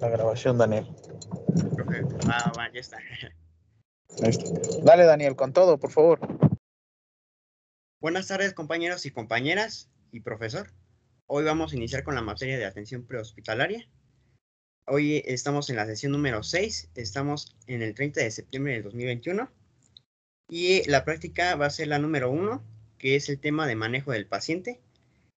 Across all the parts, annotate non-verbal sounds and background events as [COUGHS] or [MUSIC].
la grabación, Daniel. Profe, va, va, ya está. Listo. Dale, Daniel, con todo, por favor. Buenas tardes, compañeros y compañeras y profesor. Hoy vamos a iniciar con la materia de atención prehospitalaria. Hoy estamos en la sesión número 6, estamos en el 30 de septiembre del 2021 y la práctica va a ser la número 1, que es el tema de manejo del paciente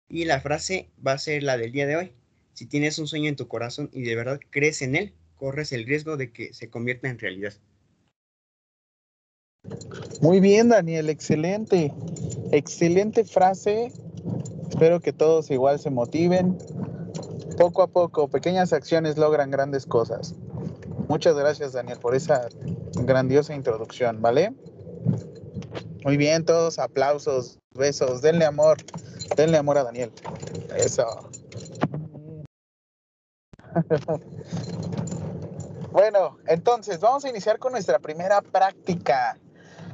y la frase va a ser la del día de hoy. Si tienes un sueño en tu corazón y de verdad crees en él, corres el riesgo de que se convierta en realidad. Muy bien, Daniel, excelente. Excelente frase. Espero que todos igual se motiven. Poco a poco, pequeñas acciones logran grandes cosas. Muchas gracias, Daniel, por esa grandiosa introducción, ¿vale? Muy bien, todos aplausos, besos, denle amor, denle amor a Daniel. Eso. Bueno, entonces vamos a iniciar con nuestra primera práctica.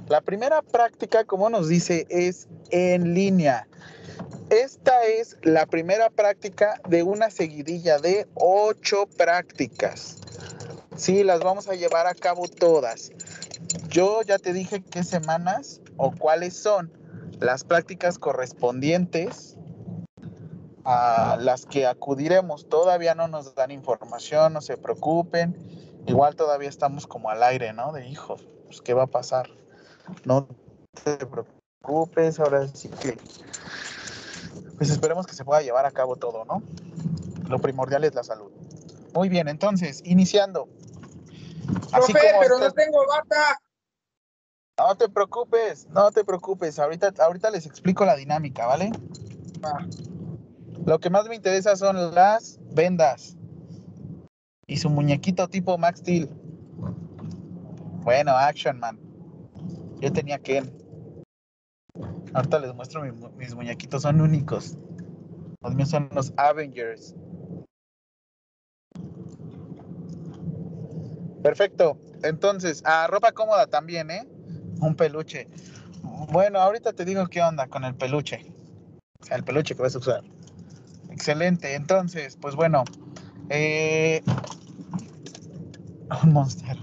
La primera práctica, como nos dice, es en línea. Esta es la primera práctica de una seguidilla de ocho prácticas. Sí, las vamos a llevar a cabo todas. Yo ya te dije qué semanas o cuáles son las prácticas correspondientes a las que acudiremos. Todavía no nos dan información, no se preocupen. Igual todavía estamos como al aire, ¿no? De hijos, pues, ¿qué va a pasar? No te preocupes, ahora sí que pues esperemos que se pueda llevar a cabo todo, ¿no? Lo primordial es la salud. Muy bien, entonces, iniciando. Así Profe, pero no tengo bata. No te preocupes, no te preocupes. Ahorita, ahorita les explico la dinámica, ¿vale? Lo que más me interesa son las vendas. Y su muñequito tipo Max Steel. Bueno, Action Man. Yo tenía Ken. Ahorita les muestro mis muñequitos, son únicos. Los míos son los Avengers. Perfecto. Entonces, a ropa cómoda también, ¿eh? Un peluche. Bueno, ahorita te digo qué onda con el peluche. El peluche que vas a usar. Excelente. Entonces, pues bueno. Eh, un monster.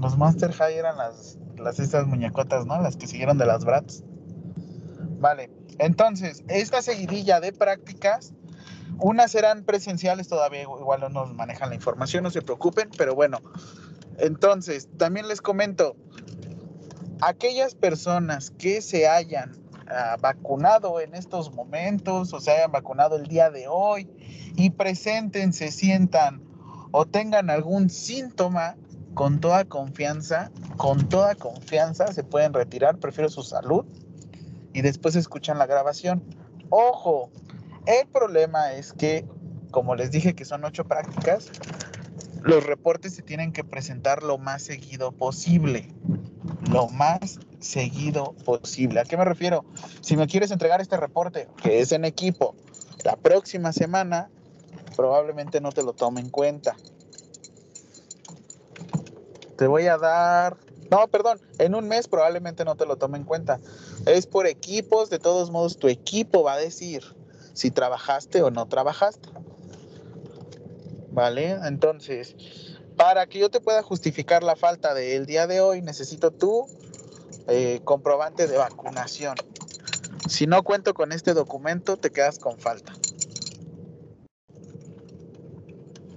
Los Monster High eran las, las estas muñecotas, ¿no? Las que siguieron de las Brats. Vale. Entonces, esta seguidilla de prácticas, unas serán presenciales, todavía igual no nos manejan la información, no se preocupen, pero bueno. Entonces, también les comento, aquellas personas que se hayan ah, vacunado en estos momentos o se hayan vacunado el día de hoy y presenten, se sientan o tengan algún síntoma, con toda confianza, con toda confianza se pueden retirar, prefiero su salud y después escuchan la grabación. Ojo, el problema es que, como les dije que son ocho prácticas, los reportes se tienen que presentar lo más seguido posible. Lo más seguido posible. ¿A qué me refiero? Si me quieres entregar este reporte, que es en equipo, la próxima semana, probablemente no te lo tome en cuenta. Te voy a dar, no, perdón, en un mes probablemente no te lo tome en cuenta. Es por equipos, de todos modos tu equipo va a decir si trabajaste o no trabajaste. ¿Vale? Entonces, para que yo te pueda justificar la falta del día de hoy, necesito tu eh, comprobante de vacunación. Si no cuento con este documento, te quedas con falta.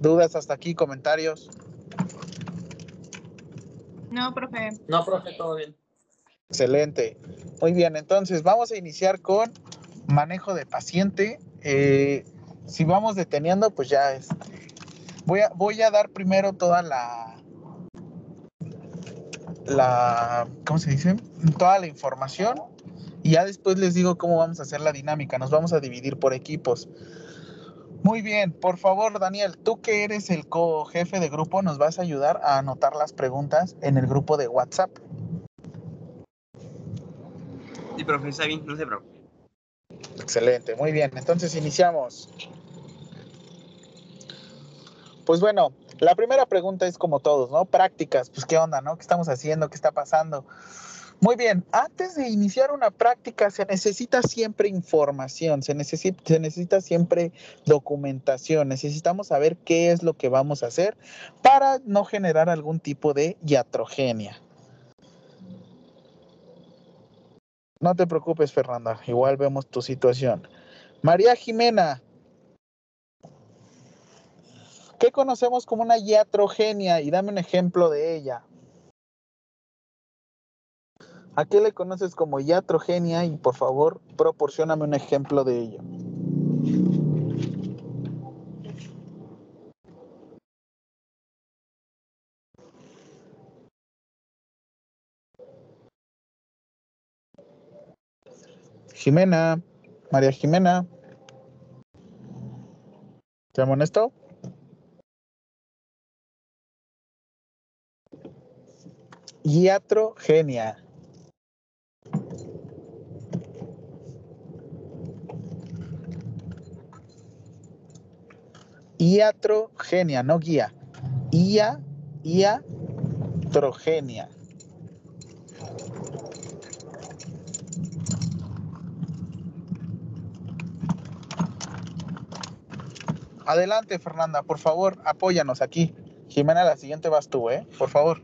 ¿Dudas hasta aquí? ¿Comentarios? No, profe. No, profe, todo bien. Excelente. Muy bien, entonces vamos a iniciar con manejo de paciente. Eh, si vamos deteniendo, pues ya es. Voy a, voy a dar primero toda la, la, ¿cómo se dice? Toda la información y ya después les digo cómo vamos a hacer la dinámica. Nos vamos a dividir por equipos. Muy bien, por favor, Daniel, tú que eres el co-jefe de grupo, nos vas a ayudar a anotar las preguntas en el grupo de WhatsApp. Sí, profe, está bien, no se preocupe. Excelente, muy bien. Entonces iniciamos. Pues bueno, la primera pregunta es como todos, ¿no? Prácticas, pues qué onda, ¿no? ¿Qué estamos haciendo? ¿Qué está pasando? Muy bien, antes de iniciar una práctica se necesita siempre información, se necesita, se necesita siempre documentación, necesitamos saber qué es lo que vamos a hacer para no generar algún tipo de iatrogenia. No te preocupes, Fernanda, igual vemos tu situación. María Jimena, ¿qué conocemos como una iatrogenia? Y dame un ejemplo de ella. ¿A qué le conoces como iatrogenia? Y por favor, proporcioname un ejemplo de ello. Jimena, María Jimena. ¿Te amonesto? Iatrogenia. Iatrogenia, no guía. Ia, iatrogenia. Adelante, Fernanda, por favor, apóyanos aquí. Jimena, la siguiente vas tú, ¿eh? Por favor.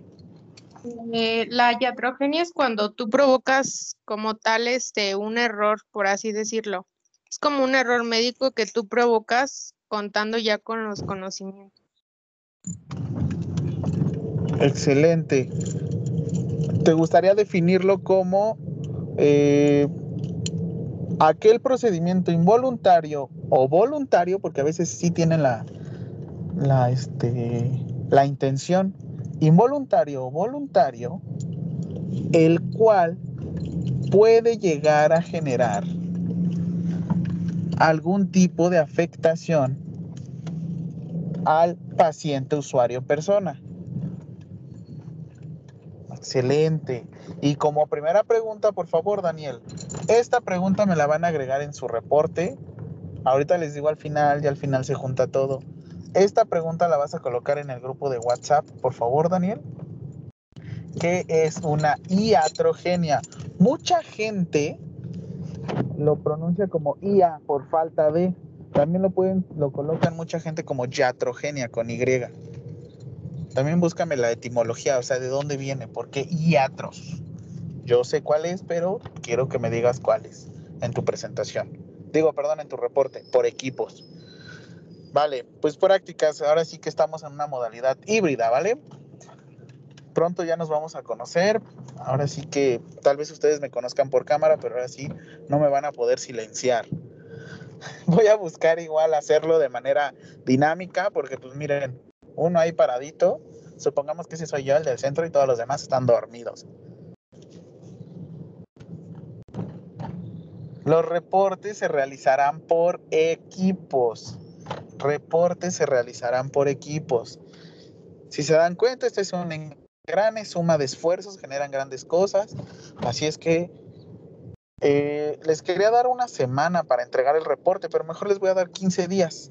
Eh, la iatrogenia es cuando tú provocas como tal este un error, por así decirlo. Es como un error médico que tú provocas contando ya con los conocimientos. Excelente. ¿Te gustaría definirlo como eh, aquel procedimiento involuntario o voluntario, porque a veces sí tienen la, la, este, la intención, involuntario o voluntario, el cual puede llegar a generar algún tipo de afectación al paciente usuario persona. Excelente. Y como primera pregunta, por favor, Daniel, esta pregunta me la van a agregar en su reporte. Ahorita les digo al final y al final se junta todo. Esta pregunta la vas a colocar en el grupo de WhatsApp, por favor, Daniel. ¿Qué es una iatrogenia? Mucha gente lo pronuncia como IA por falta de. También lo pueden, lo colocan mucha gente como yatrogenia con Y. También búscame la etimología, o sea, de dónde viene, por qué iatros. Yo sé cuál es, pero quiero que me digas cuál es en tu presentación. Digo, perdón, en tu reporte, por equipos. Vale, pues prácticas, ahora sí que estamos en una modalidad híbrida, ¿vale? Pronto ya nos vamos a conocer. Ahora sí que tal vez ustedes me conozcan por cámara, pero ahora sí no me van a poder silenciar. [LAUGHS] Voy a buscar igual hacerlo de manera dinámica, porque pues miren, uno ahí paradito, supongamos que ese soy yo, el del centro, y todos los demás están dormidos. Los reportes se realizarán por equipos. Reportes se realizarán por equipos. Si se dan cuenta, este es un gran suma de esfuerzos, generan grandes cosas. Así es que eh, les quería dar una semana para entregar el reporte, pero mejor les voy a dar 15 días.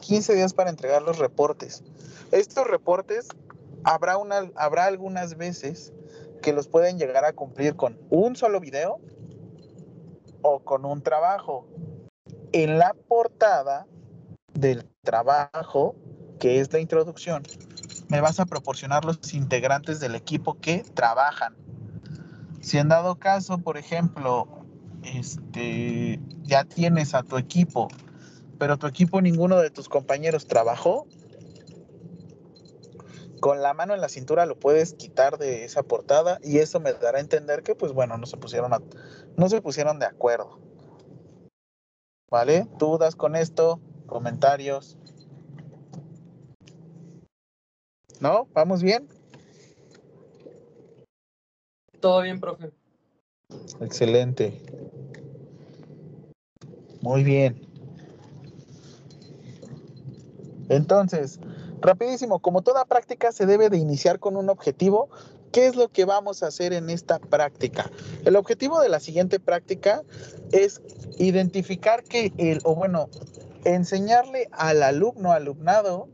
15 días para entregar los reportes. Estos reportes habrá, una, habrá algunas veces que los pueden llegar a cumplir con un solo video o con un trabajo. En la portada del trabajo, que es la introducción, me vas a proporcionar los integrantes del equipo que trabajan. Si en dado caso, por ejemplo, este, ya tienes a tu equipo, pero tu equipo ninguno de tus compañeros trabajó, con la mano en la cintura lo puedes quitar de esa portada y eso me dará a entender que pues bueno, no se pusieron no se pusieron de acuerdo. ¿Vale? ¿Dudas con esto? ¿Comentarios? ¿No? ¿Vamos bien? Todo bien, profe. Excelente. Muy bien. Entonces, rapidísimo, como toda práctica se debe de iniciar con un objetivo. ¿Qué es lo que vamos a hacer en esta práctica? El objetivo de la siguiente práctica es identificar que el, o bueno, enseñarle al alumno, alumnado,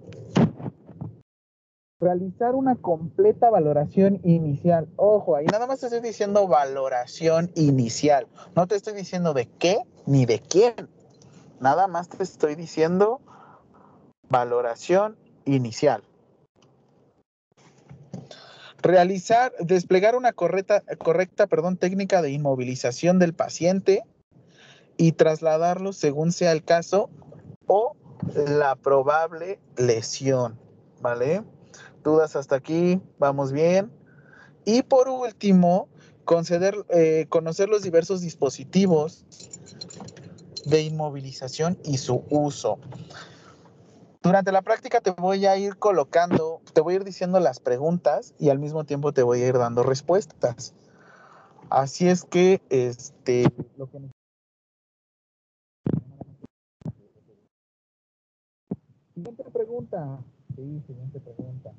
Realizar una completa valoración inicial. Ojo, ahí nada más te estoy diciendo valoración inicial. No te estoy diciendo de qué ni de quién. Nada más te estoy diciendo valoración inicial. Realizar, desplegar una correcta, correcta perdón, técnica de inmovilización del paciente y trasladarlo según sea el caso o la probable lesión, ¿vale? Dudas hasta aquí, vamos bien. Y por último, conceder, eh, conocer los diversos dispositivos de inmovilización y su uso. Durante la práctica te voy a ir colocando, te voy a ir diciendo las preguntas y al mismo tiempo te voy a ir dando respuestas. Así es que, este, lo que Siguiente pregunta. Sí, siguiente pregunta.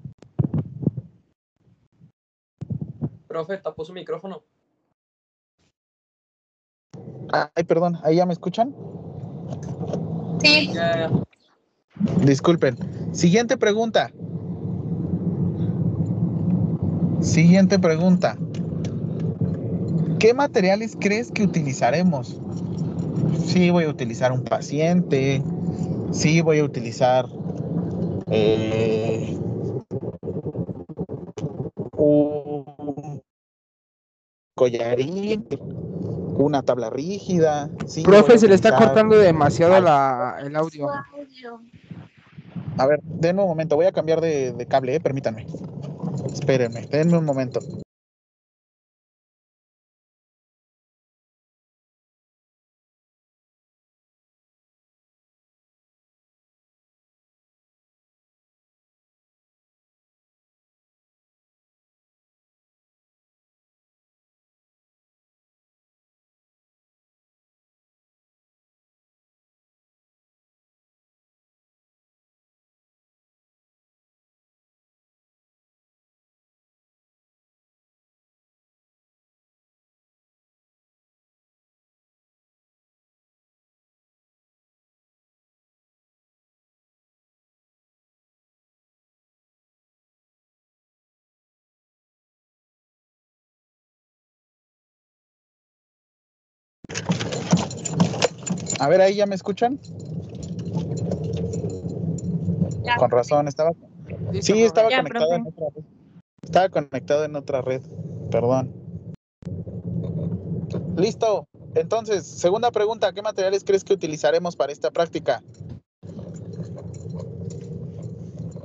Profe, tapó su micrófono. Ay, perdón, ¿ahí ya me escuchan? Sí. Disculpen. Siguiente pregunta. Siguiente pregunta. ¿Qué materiales crees que utilizaremos? Sí, voy a utilizar un paciente. Sí, voy a utilizar eh, un collarín, una tabla rígida. Sí, Profe, se le está cortando demasiado la, el audio. A ver, denme un momento, voy a cambiar de, de cable, eh, permítanme. Espérenme, denme un momento. A ver, ahí ya me escuchan. Ya. Con razón, estaba. Sí, estaba Ya, conectado en otra red. Estaba conectado en otra red. Perdón. Listo. Entonces, segunda pregunta, ¿qué materiales crees que utilizaremos para esta práctica?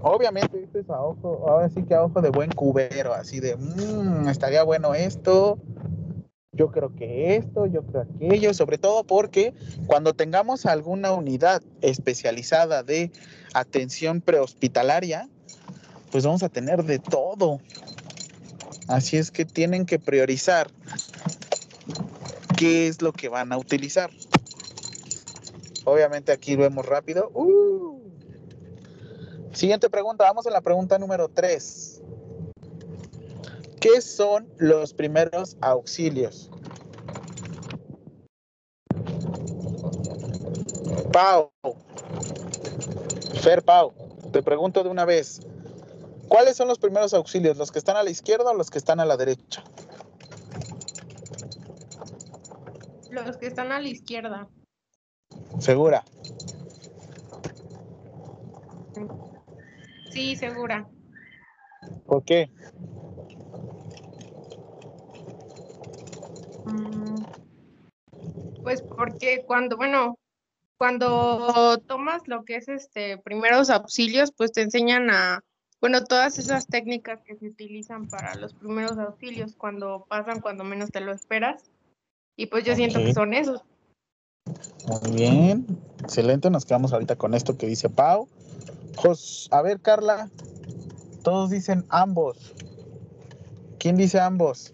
Obviamente, esto es a ojo, ahora sí que a ojo de buen cubero, así de, "Mm, estaría bueno esto, yo creo que esto, yo creo aquello, sobre todo porque cuando tengamos alguna unidad especializada de atención prehospitalaria, pues vamos a tener de todo. Así es que tienen que priorizar qué es lo que van a utilizar. Obviamente aquí vemos rápido. ¡Uh! Siguiente pregunta, vamos a la pregunta número 3. ¿Qué son los primeros auxilios? Pau. Fer Pau, te pregunto de una vez. ¿Cuáles son los primeros auxilios? ¿Los que están a la izquierda o los que están a la derecha? Los que están a la izquierda. Segura. Sí, segura. ¿Por qué? Pues porque cuando, bueno, cuando tomas lo que es este primeros auxilios, pues te enseñan a, bueno, todas esas técnicas que se utilizan para los primeros auxilios cuando pasan cuando menos te lo esperas. Y pues yo siento que son esos. Muy bien. Excelente. Nos quedamos ahorita con esto que dice Pau. Jos, a ver, Carla. Todos dicen ambos. ¿Quién dice ambos?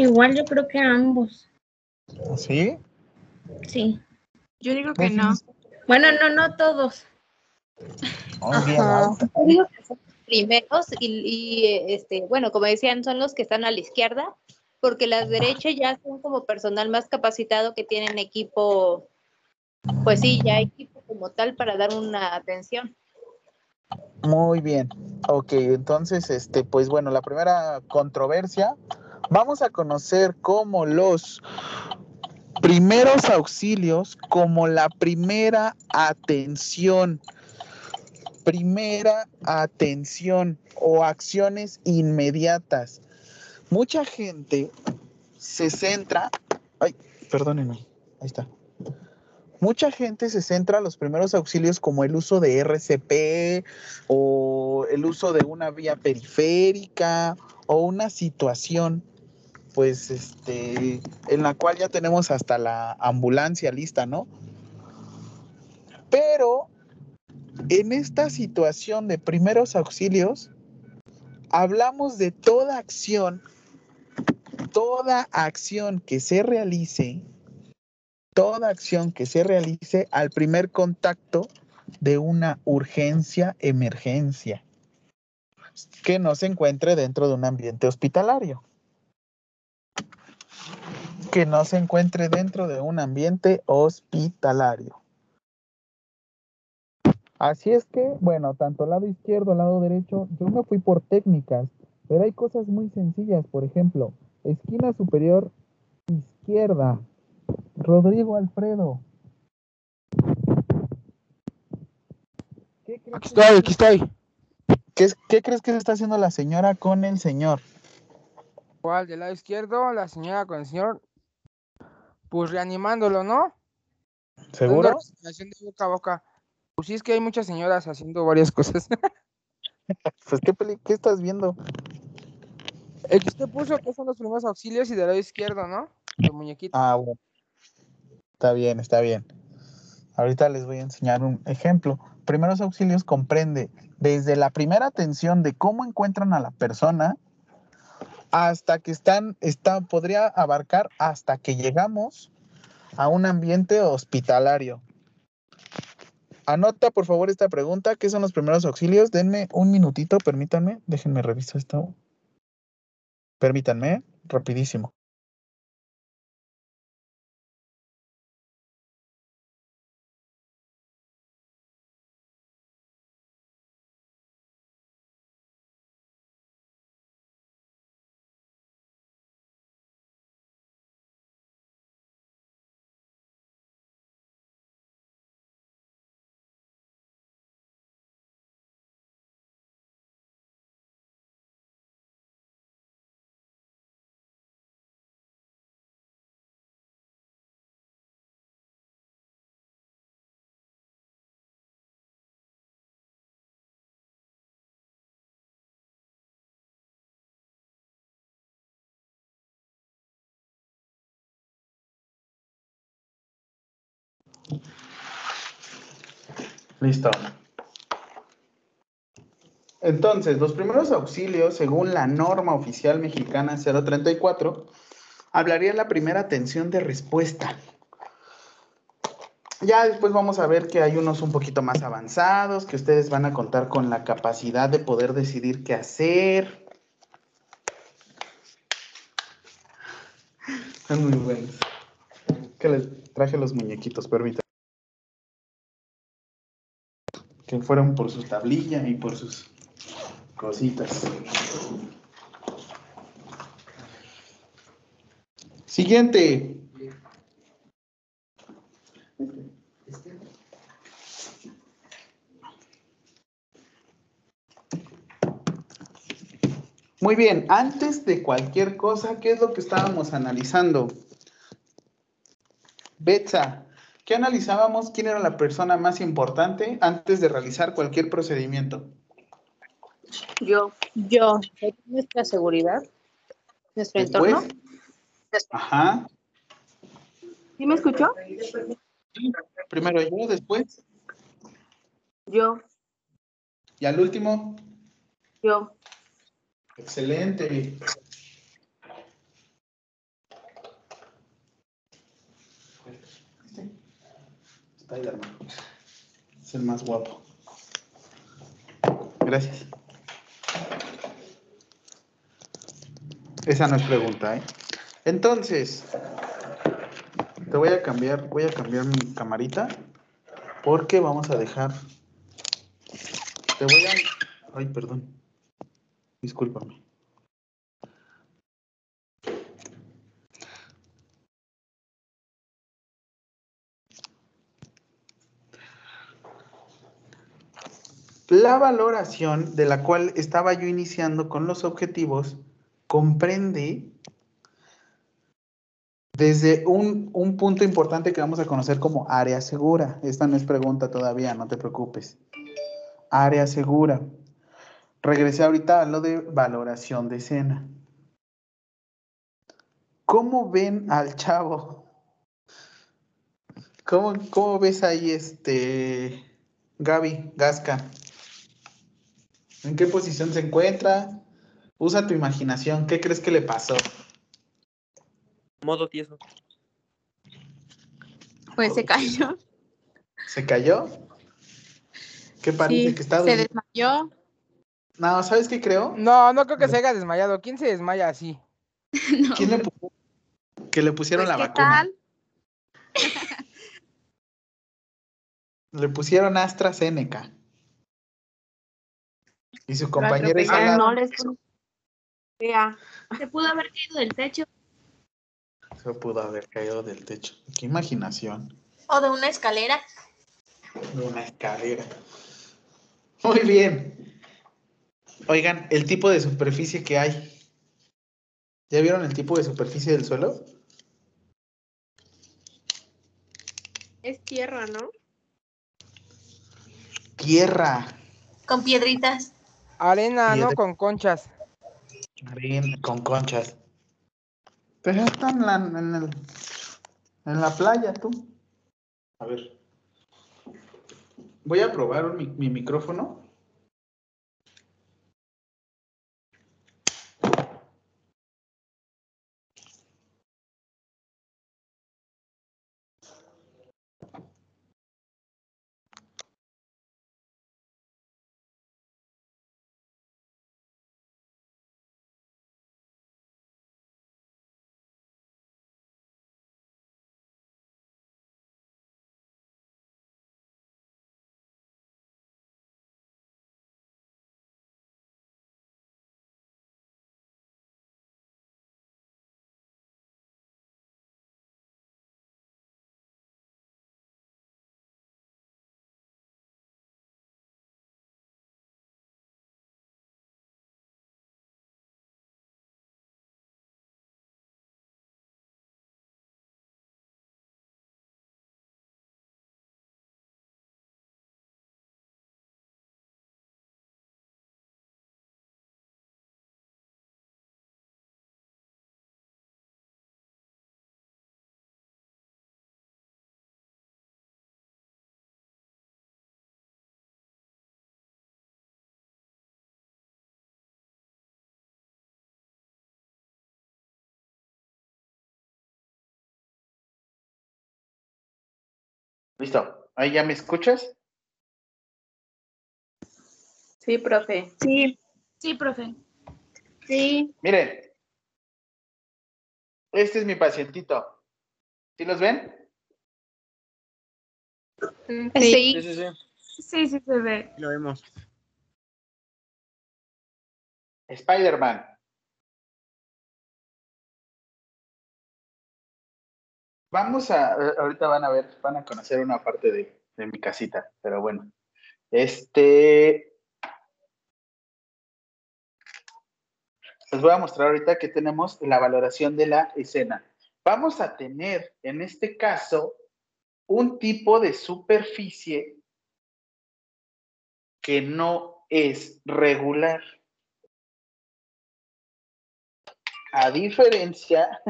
Igual yo creo que ambos, ¿Sí? sí. Yo digo que no. Bueno, no, no todos. Muy bien, Ajá. alta. Yo digo que son los primeros y, y, este, bueno, como decían, son los que están a la izquierda, porque las derechas ya son como personal más capacitado que tienen equipo, pues sí, ya equipo como tal para dar una atención. Muy bien. Ok, entonces, este, pues bueno, la primera controversia, vamos a conocer cómo los primeros auxilios, como la primera atención, primera atención o acciones inmediatas. Mucha gente se centra, ay, perdónenme, ahí está. Mucha gente se centra en los primeros auxilios como el uso de RCP o el uso de una vía periférica o una situación, pues, este, en la cual ya tenemos hasta la ambulancia lista, ¿no? Pero en esta situación de primeros auxilios, hablamos de toda acción, toda acción que se realice toda acción que se realice al primer contacto de una urgencia, emergencia, que no se encuentre dentro de un ambiente hospitalario. Que no se encuentre dentro de un ambiente hospitalario. Así es que, bueno, tanto lado izquierdo, lado derecho, yo me fui por técnicas, pero hay cosas muy sencillas, por ejemplo, esquina superior izquierda, Rodrigo Alfredo. ¿Qué crees Aquí que- estoy, aquí estoy. ¿Qué, es- qué crees que está haciendo la señora con el señor? ¿Cuál? Del lado izquierdo, la señora con el señor. Pues reanimándolo, ¿no? ¿Seguro? de boca a boca. Pues sí, es que hay muchas señoras haciendo varias cosas. [LAUGHS] Pues, ¿qué, peli- qué estás viendo? El que usted puso que son los primeros auxilios y del lado izquierdo, ¿no? El muñequito. Ah, bueno. Está bien, está bien. Ahorita les voy a enseñar un ejemplo. Primeros auxilios comprende desde la primera atención de cómo encuentran a la persona hasta que están, está, podría abarcar hasta que llegamos a un ambiente hospitalario. Anota por favor esta pregunta, ¿qué son los primeros auxilios? Denme un minutito, permítanme, déjenme revisar esto. Permítanme, rapidísimo. Listo. Entonces, los primeros auxilios, según la norma oficial mexicana 034, hablaría la primera atención de respuesta. Ya después vamos a ver que hay unos un poquito más avanzados, que ustedes van a contar con la capacidad de poder decidir qué hacer. Están muy buenos. Que les traje los muñequitos, permítanme. Que fueron por su tablilla y por sus cositas. Siguiente. Muy bien, antes de cualquier cosa, ¿qué es lo que estábamos analizando? Betsa, ¿qué analizábamos? ¿Quién era la persona más importante antes de realizar cualquier procedimiento? Yo, yo, nuestra seguridad, nuestro Después. entorno. Ajá. ¿Sí me escuchó? Primero yo, después. Yo, Y al último. yo. Excelente. Spider-Man. Es el más guapo. Gracias. Esa no es pregunta, ¿eh? Entonces, te voy a cambiar, voy a cambiar mi camarita Porque vamos a dejar. Te voy a. Ay, perdón. Discúlpame. La valoración de la cual estaba yo iniciando con los objetivos comprende desde un, un punto importante que vamos a conocer como área segura. Esta no es pregunta todavía, no te preocupes. Área segura. Regresé ahorita a lo de valoración de escena. ¿Cómo ven al chavo? ¿Cómo, cómo ves ahí este Gaby, Gasca? ¿En qué posición se encuentra? Usa tu imaginación. ¿Qué crees que le pasó? Modo tieso. Pues se cayó. ¿Se cayó? ¿Qué parece Sí, que está se desmayó. No, ¿sabes qué creo? No, no creo que se haya desmayado. ¿Quién se desmaya así? [LAUGHS] No. ¿Quién le puso? Que le pusieron Pues, la ¿qué vacuna. tal? Le pusieron AstraZeneca. Y su compañera es al atropellaron. lado. No les Ya. se pudo haber caído del techo Se pudo haber caído del techo. Qué imaginación. o de una escalera. De una escalera. Muy bien. Oigan, el tipo de superficie que hay. ¿Ya vieron el tipo de superficie del suelo? Es tierra, ¿no? Tierra. Con piedritas. Arena, ¿no? de- Con conchas. Arena con conchas. Pero están en la, en, el- en la playa, tú. A ver. Voy a probar un mi, mi micrófono. Listo. ¿Ahí ya me escuchas? Sí, profe. Sí. Sí, profe. Sí. Miren. Este es mi pacientito. ¿Sí los ven? Mm, Sí. Sí, sí, sí. Sí, sí se ve. Lo vemos. Spider-Man. Vamos a, ahorita van a ver, van a conocer una parte de, de mi casita, pero bueno. Este, les voy a mostrar ahorita que tenemos la valoración de la escena. Vamos a tener, en este caso, un tipo de superficie que no es regular. A diferencia,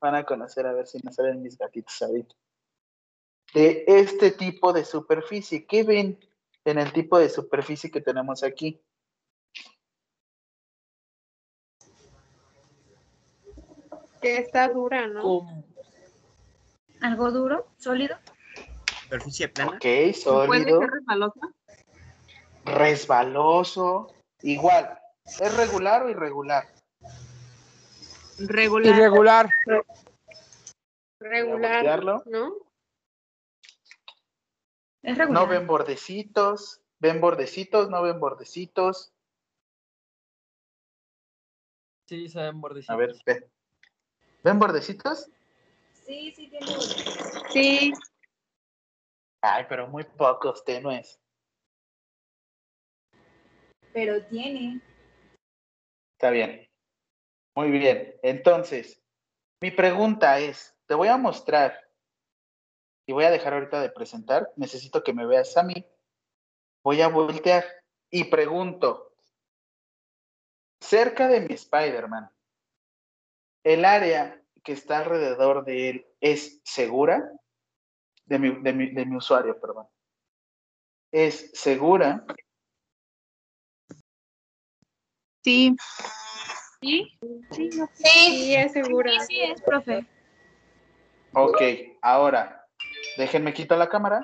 van a conocer a ver si me salen mis gatitos ahorita, de este tipo de superficie. ¿Qué ven en el tipo de superficie que tenemos aquí? Que está dura, ¿no? Algo duro, sólido. Superficie plana. Ok, ¿Puede sólido, ser resbalosa? resbaloso, igual. ¿Es regular o irregular? Regular. Irregular. Regular. ¿no? Es regular. No ven bordecitos, ven bordecitos, no ven bordecitos. Sí, se ven bordecitos. A ver, ve. ¿Ven bordecitos? Sí, sí tiene bordecitos. Sí, Ay, pero muy pocos, tenues. Pero tiene. Está bien. Muy bien. Entonces, mi pregunta es, te voy a mostrar y voy a dejar ahorita de presentar. Necesito que me veas a mí. Voy a voltear y pregunto, cerca de mi Spider-Man, ¿el área que está alrededor de él es segura? De mi, de mi, de mi usuario, perdón. ¿Es segura? sí, ¿Sí? Sí, no. sí, es segura. Sí, sí es, profe. Ok, ahora, déjenme quitar la cámara.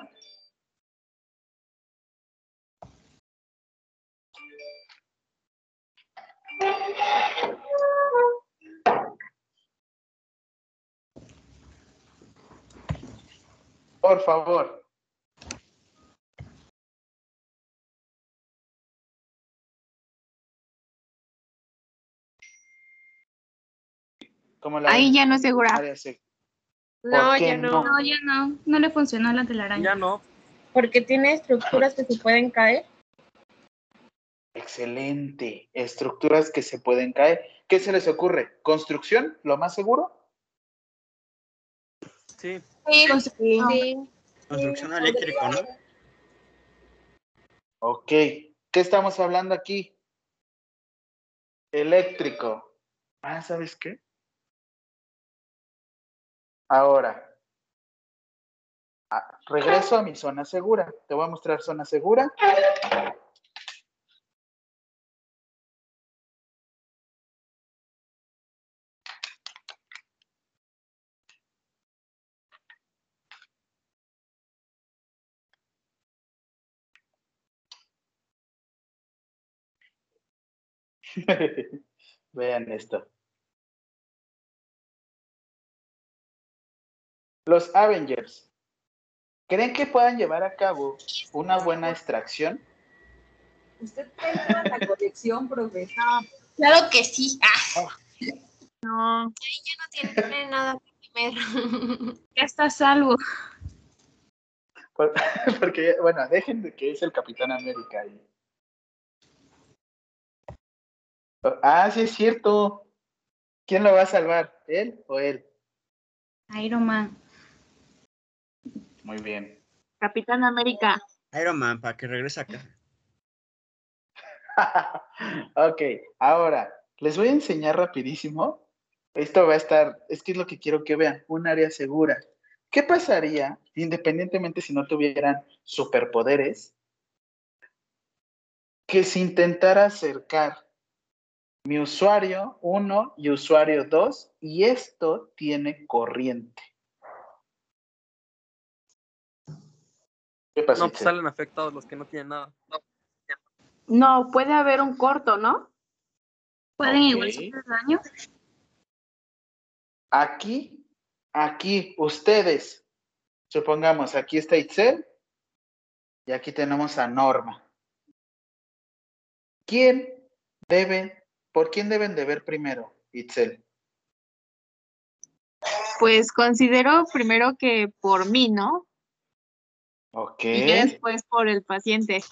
Por favor. ¿Cómo la Ahí ya no es segura. No, ya no, No, ya no. No le funcionó la telaraña. Ya no. porque tiene estructuras que se pueden caer. Excelente. Estructuras que se pueden caer. ¿Qué se les ocurre? ¿Construcción? ¿Lo más seguro? Sí. Sí, Construcción eléctrico, ¿no? Ok. ¿Qué estamos hablando aquí? Eléctrico. Ah, ¿sabes qué? Ahora. ah, regreso a mi zona segura. Te voy a mostrar zona segura. [LAUGHS] Vean esto. Los Avengers, ¿creen que puedan llevar a cabo una buena extracción? Usted tiene la colección, profe. Claro que sí. Ah, no. ya no tiene nada que ver. [LAUGHS] Ya está a salvo. Por- [LAUGHS] Porque, bueno, dejen de que es el Capitán América ahí. Ah, sí es cierto. ¿Quién lo va a salvar? ¿Él o él? Iron Man. Muy bien. Capitán América. Iron Man, para que regrese acá. [LAUGHS] ok, ahora les voy a enseñar rapidísimo. Esto va a estar, es que es lo que quiero que vean, un área segura. ¿Qué pasaría, independientemente si no tuvieran superpoderes, que se intentara acercar mi usuario 1 y usuario 2 y esto tiene corriente? ¿Qué pasa? No, pues salen afectados los que no tienen nada. No, puede haber un corto, ¿no? ¿Pueden igual sufrir daño? Aquí, aquí, ustedes, supongamos, aquí está Itzel y aquí tenemos a Norma. ¿Quién debe, por quién deben de ver primero, Itzel? Pues considero primero que por mí, ¿no? Ok, Y después por el paciente.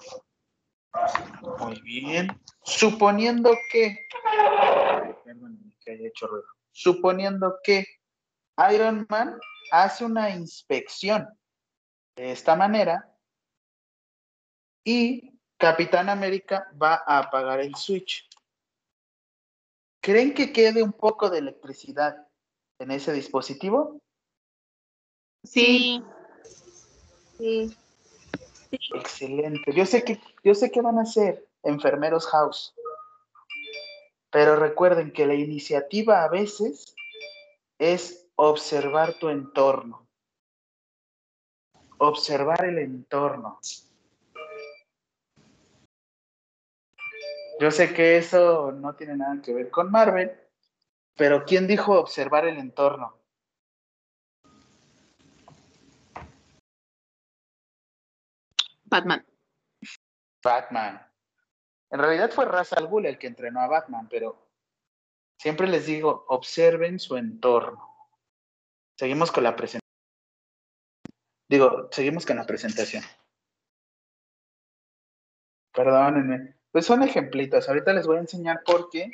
muy bien. Suponiendo que, perdónenme que haya hecho ruido. Suponiendo que Iron Man hace una inspección de esta manera y Capitán América va a apagar el switch. ¿Creen que quede un poco de electricidad en ese dispositivo? Sí. Sí. Excelente. Yo sé que, yo sé que van a ser enfermeros house. Pero recuerden que la iniciativa a veces es observar tu entorno. Observar el entorno. Yo sé que eso no tiene nada que ver con Marvel, pero ¿quién dijo observar el entorno? Batman. Batman. En realidad fue Ra's al Ghul el que entrenó a Batman, pero siempre les digo, observen su entorno. Seguimos con la presentación. Digo, seguimos con la presentación. Perdónenme. Pues son ejemplitos. Ahorita les voy a enseñar por qué.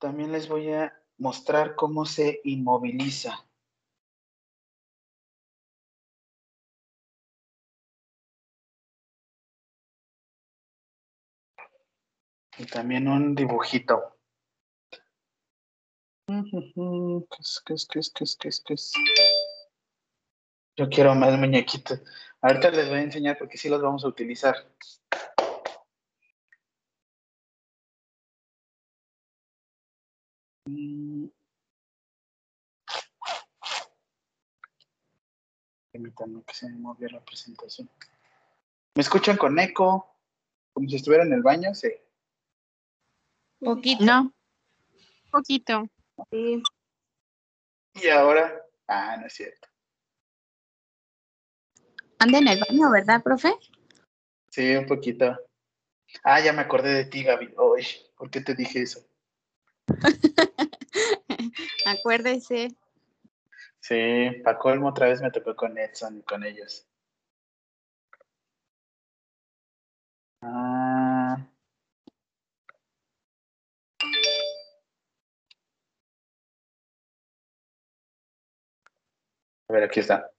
También les voy a mostrar cómo se inmoviliza. Y también un dibujito. ¿Qué es, qué es, qué es, qué es, qué es, qué es? Yo quiero más muñequitos. Ahorita les voy a enseñar porque sí los vamos a utilizar. Permítanme que se me movió la presentación. ¿Me escuchan con eco? Como si estuviera en el baño, sí. Poquito. No. Poquito. Sí. Y ahora, ah, no es cierto. Anda en el baño, ¿verdad, profe? Sí, un poquito. Ah, ya me acordé de ti, Gaby. Uy, ¿por qué te dije eso? [LAUGHS] Acuérdese. Sí, para colmo otra vez me tocó con Edson y con ellos. Ah. A ver, aquí está.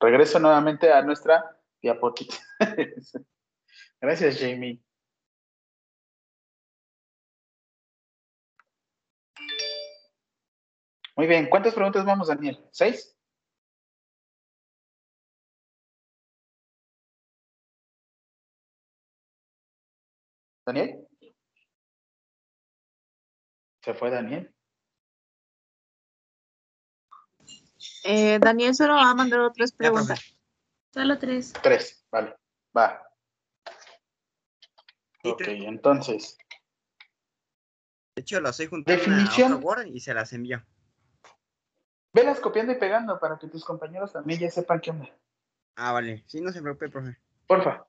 Regreso nuevamente a nuestra diapositiva. [LAUGHS] Gracias, Jamie. Muy bien, ¿cuántas preguntas vamos, Daniel? ¿Seis? ¿Daniel? ¿Se fue Daniel? Eh, Daniel solo ha mandado tres Ya, preguntas. Solo tres. Tres, vale, va. Ok, entonces, De hecho, las estoy juntando Definición. a Word y se las envío. velas copiando y pegando para que tus compañeros también ya sepan qué onda. Ah, vale. Sí, no se preocupe, profe. Porfa.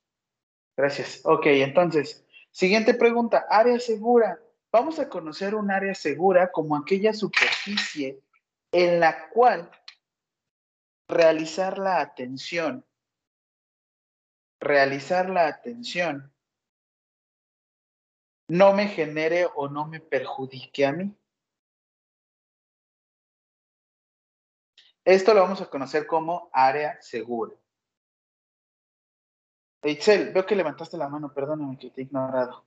Gracias. Ok, entonces, siguiente pregunta. Área segura. Vamos a conocer un área segura como aquella superficie en la cual realizar la atención, realizar la atención no me genere o no me perjudique a mí. Esto lo vamos a conocer como área segura. Itzel, veo que levantaste la mano, perdóname que te he ignorado.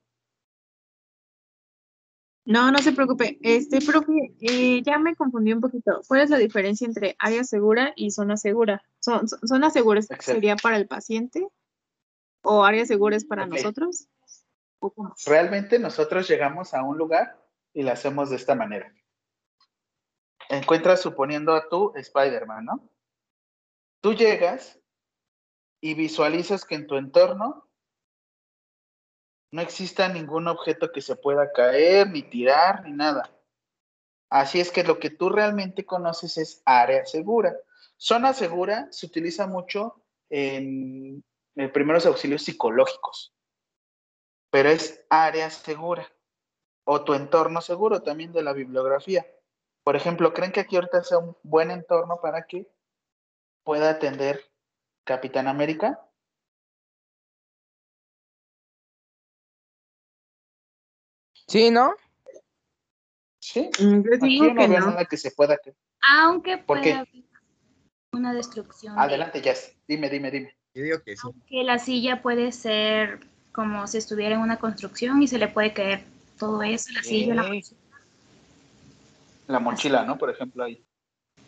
No, no se preocupe. Este, profe, eh, ya me confundí un poquito. ¿Cuál es la diferencia entre área segura y zona segura? Son, son- ¿Zona segura sería para el paciente? ¿O área segura es para Ok. nosotros? ¿O cómo? Realmente nosotros llegamos a un lugar y lo hacemos de esta manera. Encuentras suponiendo a tú Spider-Man, ¿no? Tú llegas y visualizas que en tu entorno no exista ningún objeto que se pueda caer, ni tirar, ni nada. Así es que lo que tú realmente conoces es área segura. Zona segura se utiliza mucho en, en primeros auxilios psicológicos, pero es área segura o tu entorno seguro también de la bibliografía. Por ejemplo, ¿creen que aquí ahorita sea un buen entorno para que pueda atender Capitán América? Sí, ¿no? Sí. Mm, Yo digo no que veo no. nada que se pueda. Aunque puede haber una destrucción. de- Adelante, Jess. Dime, dime, dime. Yo digo que sí. Aunque la silla puede ser como si estuviera en una construcción y se le puede caer todo eso, la silla, la Sí. La mochila, ¿no? Por ejemplo, ahí.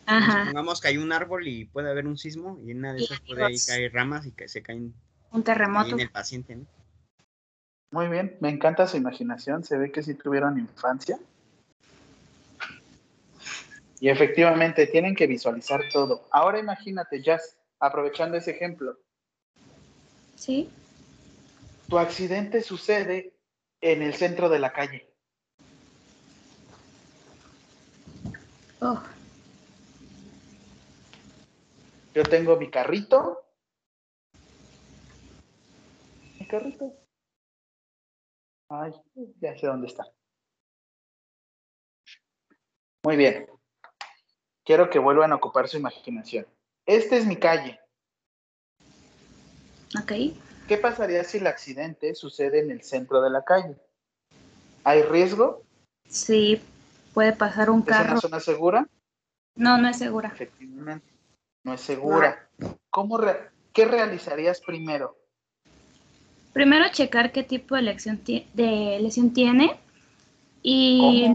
Ajá, Supongamos que hay un árbol y puede haber un sismo y en una de esas puede ahí caer ramas y que se caen un terremoto. en el paciente, ¿no? Muy bien, me encanta su imaginación. Se ve que sí tuvieron infancia. Y efectivamente, tienen que visualizar todo. Ahora imagínate, Jazz, aprovechando ese ejemplo, Sí, tu accidente sucede en el centro de la calle. oh, Yo tengo mi carrito carrito. Ay, ya sé dónde está. Muy bien. Quiero que vuelvan a ocupar su imaginación. Esta es mi calle. Ok. ¿Qué pasaría si el accidente sucede en el centro de la calle? ¿Hay riesgo? Sí, puede pasar un ¿Es una carro. zona segura? No, no es segura. Efectivamente. No es segura. ¿Cómo re- ¿Qué realizarías primero? Primero checar qué tipo de, lección ti- de lesión tiene y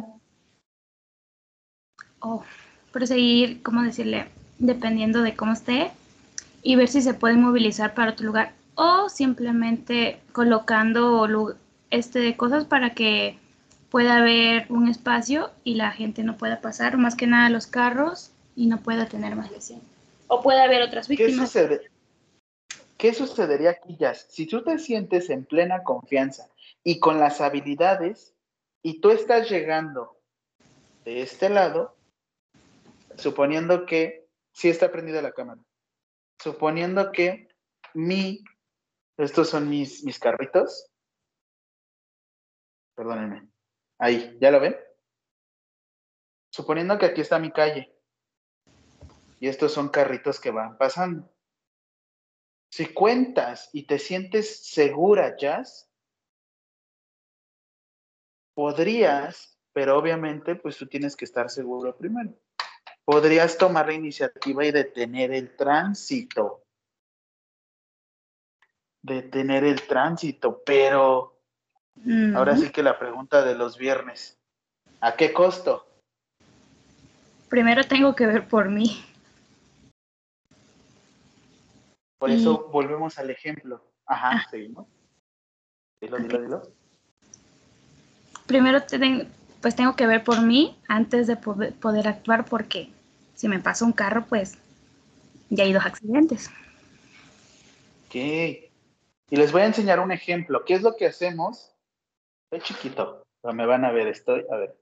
oh, proseguir, ¿cómo decirle? Dependiendo de cómo esté y ver si se puede movilizar para otro lugar o simplemente colocando este, cosas para que pueda haber un espacio y la gente no pueda pasar, más que nada los carros y no pueda tener más lesión. O puede haber otras ¿Qué, víctimas. ¿Qué sucedería aquí, Jazz? Si tú te sientes en plena confianza y con las habilidades y tú estás llegando de este lado, suponiendo que sí está prendida la cámara, suponiendo que mi, estos son mis, mis carritos, perdónenme, ahí, ¿ya lo ven? Suponiendo que aquí está mi calle y estos son carritos que van pasando. Si cuentas y te sientes segura, Jazz, podrías, pero obviamente pues tú tienes que estar seguro primero. Podrías tomar la iniciativa y detener el tránsito. Detener el tránsito, pero Mm, ahora sí que la pregunta de los viernes, ¿a qué costo? Primero tengo que ver por mí. Por Y- eso volvemos al ejemplo. Ajá, seguimos. Dilo, dilo, dilo. Primero pues tengo que ver por mí antes de poder, poder actuar porque si me pasa un carro pues ya hay dos accidentes. Ok. Y les voy a enseñar un ejemplo. ¿Qué es lo que hacemos? Estoy chiquito, pero me van a ver. Estoy, a ver.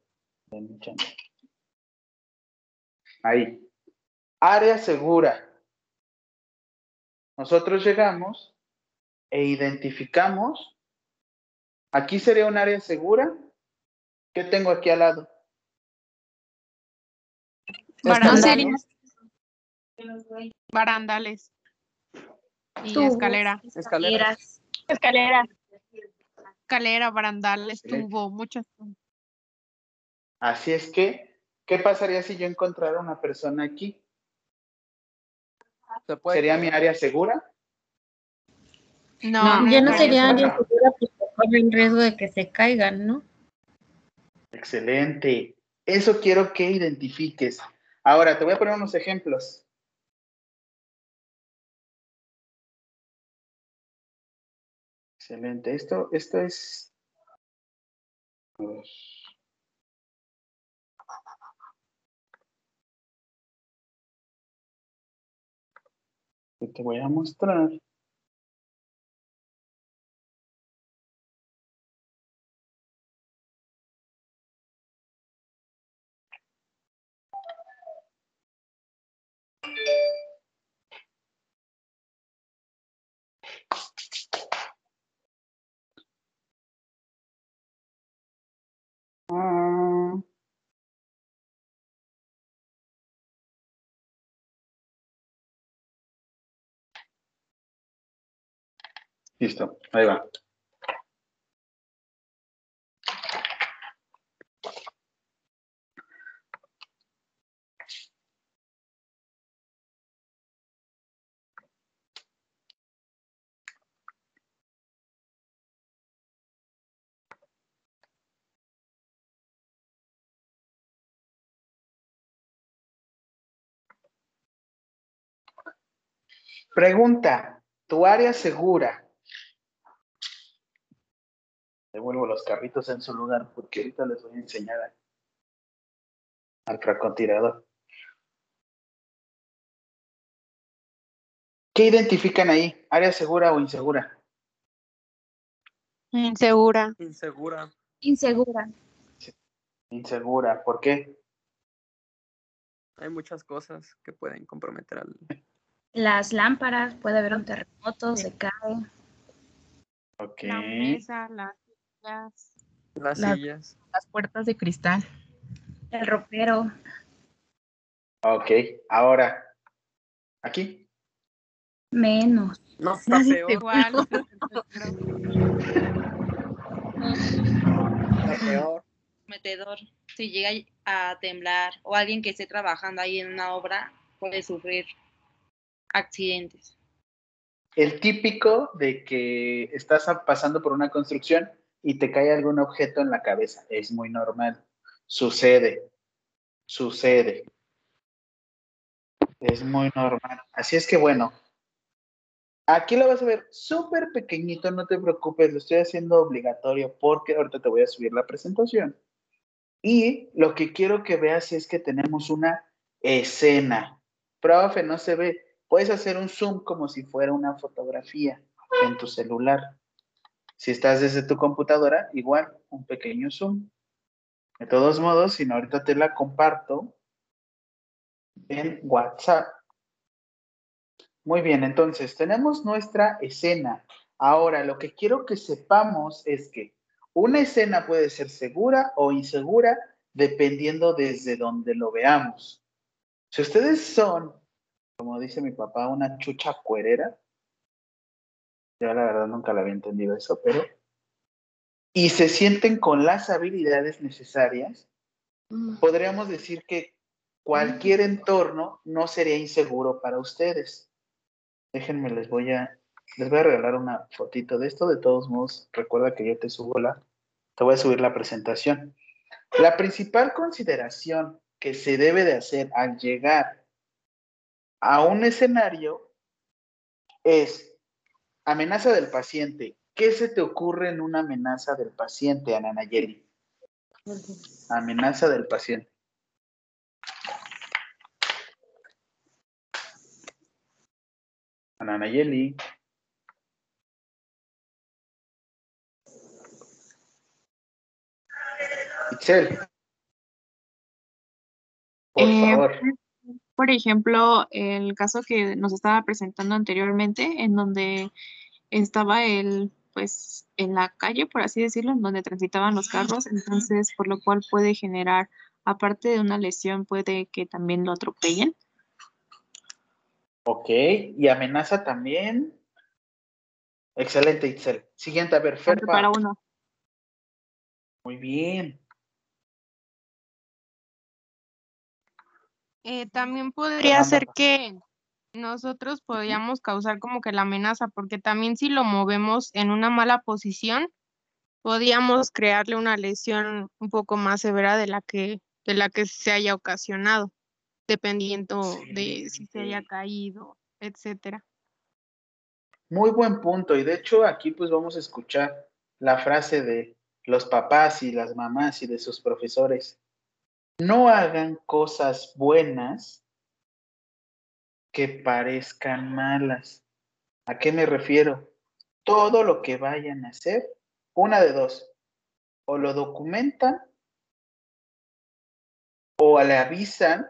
Ahí. Área segura. Nosotros llegamos e identificamos. Aquí sería un área segura. ¿Qué tengo aquí al lado? Barandales. Barandales. Y Tubos, escalera. Escaleras. Escalera. Escalera, barandales, tubo, muchas cosas. Así es que, ¿qué pasaría si yo encontrara una persona aquí? Se puede ¿Sería mi área segura? No, Ya no sería área área segura porque corren riesgo de que se caigan, ¿no? Excelente. Eso quiero que identifiques. Ahora, te voy a poner unos ejemplos. Excelente. Esto, esto es. A ver. ¿Qué te voy a mostrar? Listo, ahí va. Pregunta, ¿tu área segura? Devuelvo los carritos en su lugar porque ahorita les voy a enseñar a- al francotirador. ¿Qué identifican ahí? ¿Área segura o insegura? Insegura. Insegura. Insegura. Insegura, ¿por qué? Hay muchas cosas que pueden comprometer al. Las lámparas, puede haber un terremoto, se cae. Ok. La mesa, las sillas. Las Las- sillas. Las puertas de cristal. El ropero. Ok. Ahora, aquí. Menos. No, [LAUGHS] está peor. Igual. Está peor. Metedor. Si llega a temblar o alguien que esté trabajando ahí en una obra puede sufrir accidentes. El típico de que estás pasando por una construcción y te cae algún objeto en la cabeza. Es muy normal. Sucede. Sucede. Es muy normal. Así es que bueno. Aquí lo vas a ver súper pequeñito, no te preocupes, lo estoy haciendo obligatorio porque ahorita te voy a subir la presentación. Y lo que quiero que veas es que tenemos una escena. Profe, no se ve. Puedes hacer un zoom como si fuera una fotografía en tu celular. Si estás desde tu computadora, igual, un pequeño zoom. De todos modos, si no, ahorita te la comparto en WhatsApp. Muy bien, entonces tenemos nuestra escena. Ahora, lo que quiero que sepamos es que una escena puede ser segura o insegura dependiendo desde donde lo veamos. Si ustedes son, como dice mi papá, una chucha cuerera, yo la verdad nunca la había entendido eso, pero, y se sienten con las habilidades necesarias, podríamos decir que cualquier entorno no sería inseguro para ustedes. Déjenme, les voy a, les voy a regalar una fotito de esto. De todos modos, recuerda que yo te subo la, te voy a subir la presentación. La principal consideración que se debe de hacer al llegar a un escenario es amenaza del paciente. ¿Qué se te ocurre en una amenaza del paciente, Ana Nayeli? Amenaza del paciente. Ana Nayeli. Itzel. Por Eh, favor. Por ejemplo, el caso que nos estaba presentando anteriormente, en donde estaba el, pues, en la calle, por así decirlo, en donde transitaban los carros, entonces, por lo cual puede generar, aparte de una lesión, puede que también lo atropellen. Ok, y amenaza también. Excelente, Itzel. Siguiente, a ver, Ferpa. para uno. Muy bien. Eh, también podría ser que nosotros podríamos causar como que la amenaza, porque también si lo movemos en una mala posición, podríamos crearle una lesión un poco más severa de la que, de la que se haya ocasionado, dependiendo de si se haya caído, etcétera. Muy buen punto. Y de hecho, aquí pues vamos a escuchar la frase de los papás y las mamás y de sus profesores. No hagan cosas buenas que parezcan malas. ¿A qué me refiero? Todo lo que vayan a hacer, una de dos, o lo documentan o le avisan,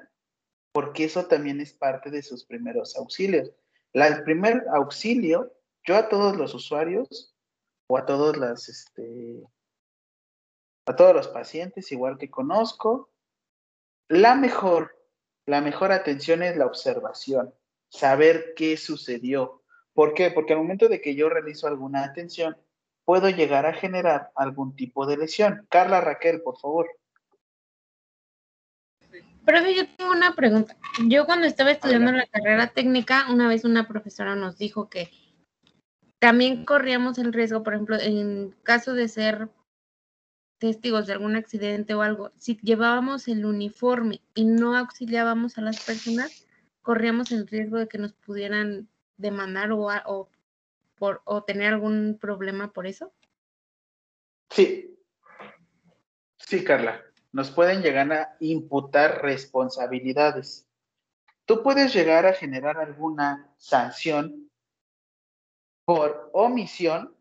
porque eso también es parte de sus primeros auxilios. La, el primer auxilio, yo a todos los usuarios o a todos las, este, a todos los pacientes, igual que conozco, la mejor, la mejor atención es la observación, saber qué sucedió. ¿Por qué? Porque al momento de que yo realizo alguna atención, puedo llegar a generar algún tipo de lesión. Carla Raquel, por favor. Profe, yo tengo una pregunta. Yo cuando estaba estudiando la carrera técnica, una vez una profesora nos dijo que también corríamos el riesgo, por ejemplo, en caso de ser testigos de algún accidente o algo, si llevábamos el uniforme y no auxiliábamos a las personas, corríamos el riesgo de que nos pudieran demandar o, o, por, o tener algún problema por eso. Sí. Sí, Carla. Nos pueden llegar a imputar responsabilidades. Tú puedes llegar a generar alguna sanción por omisión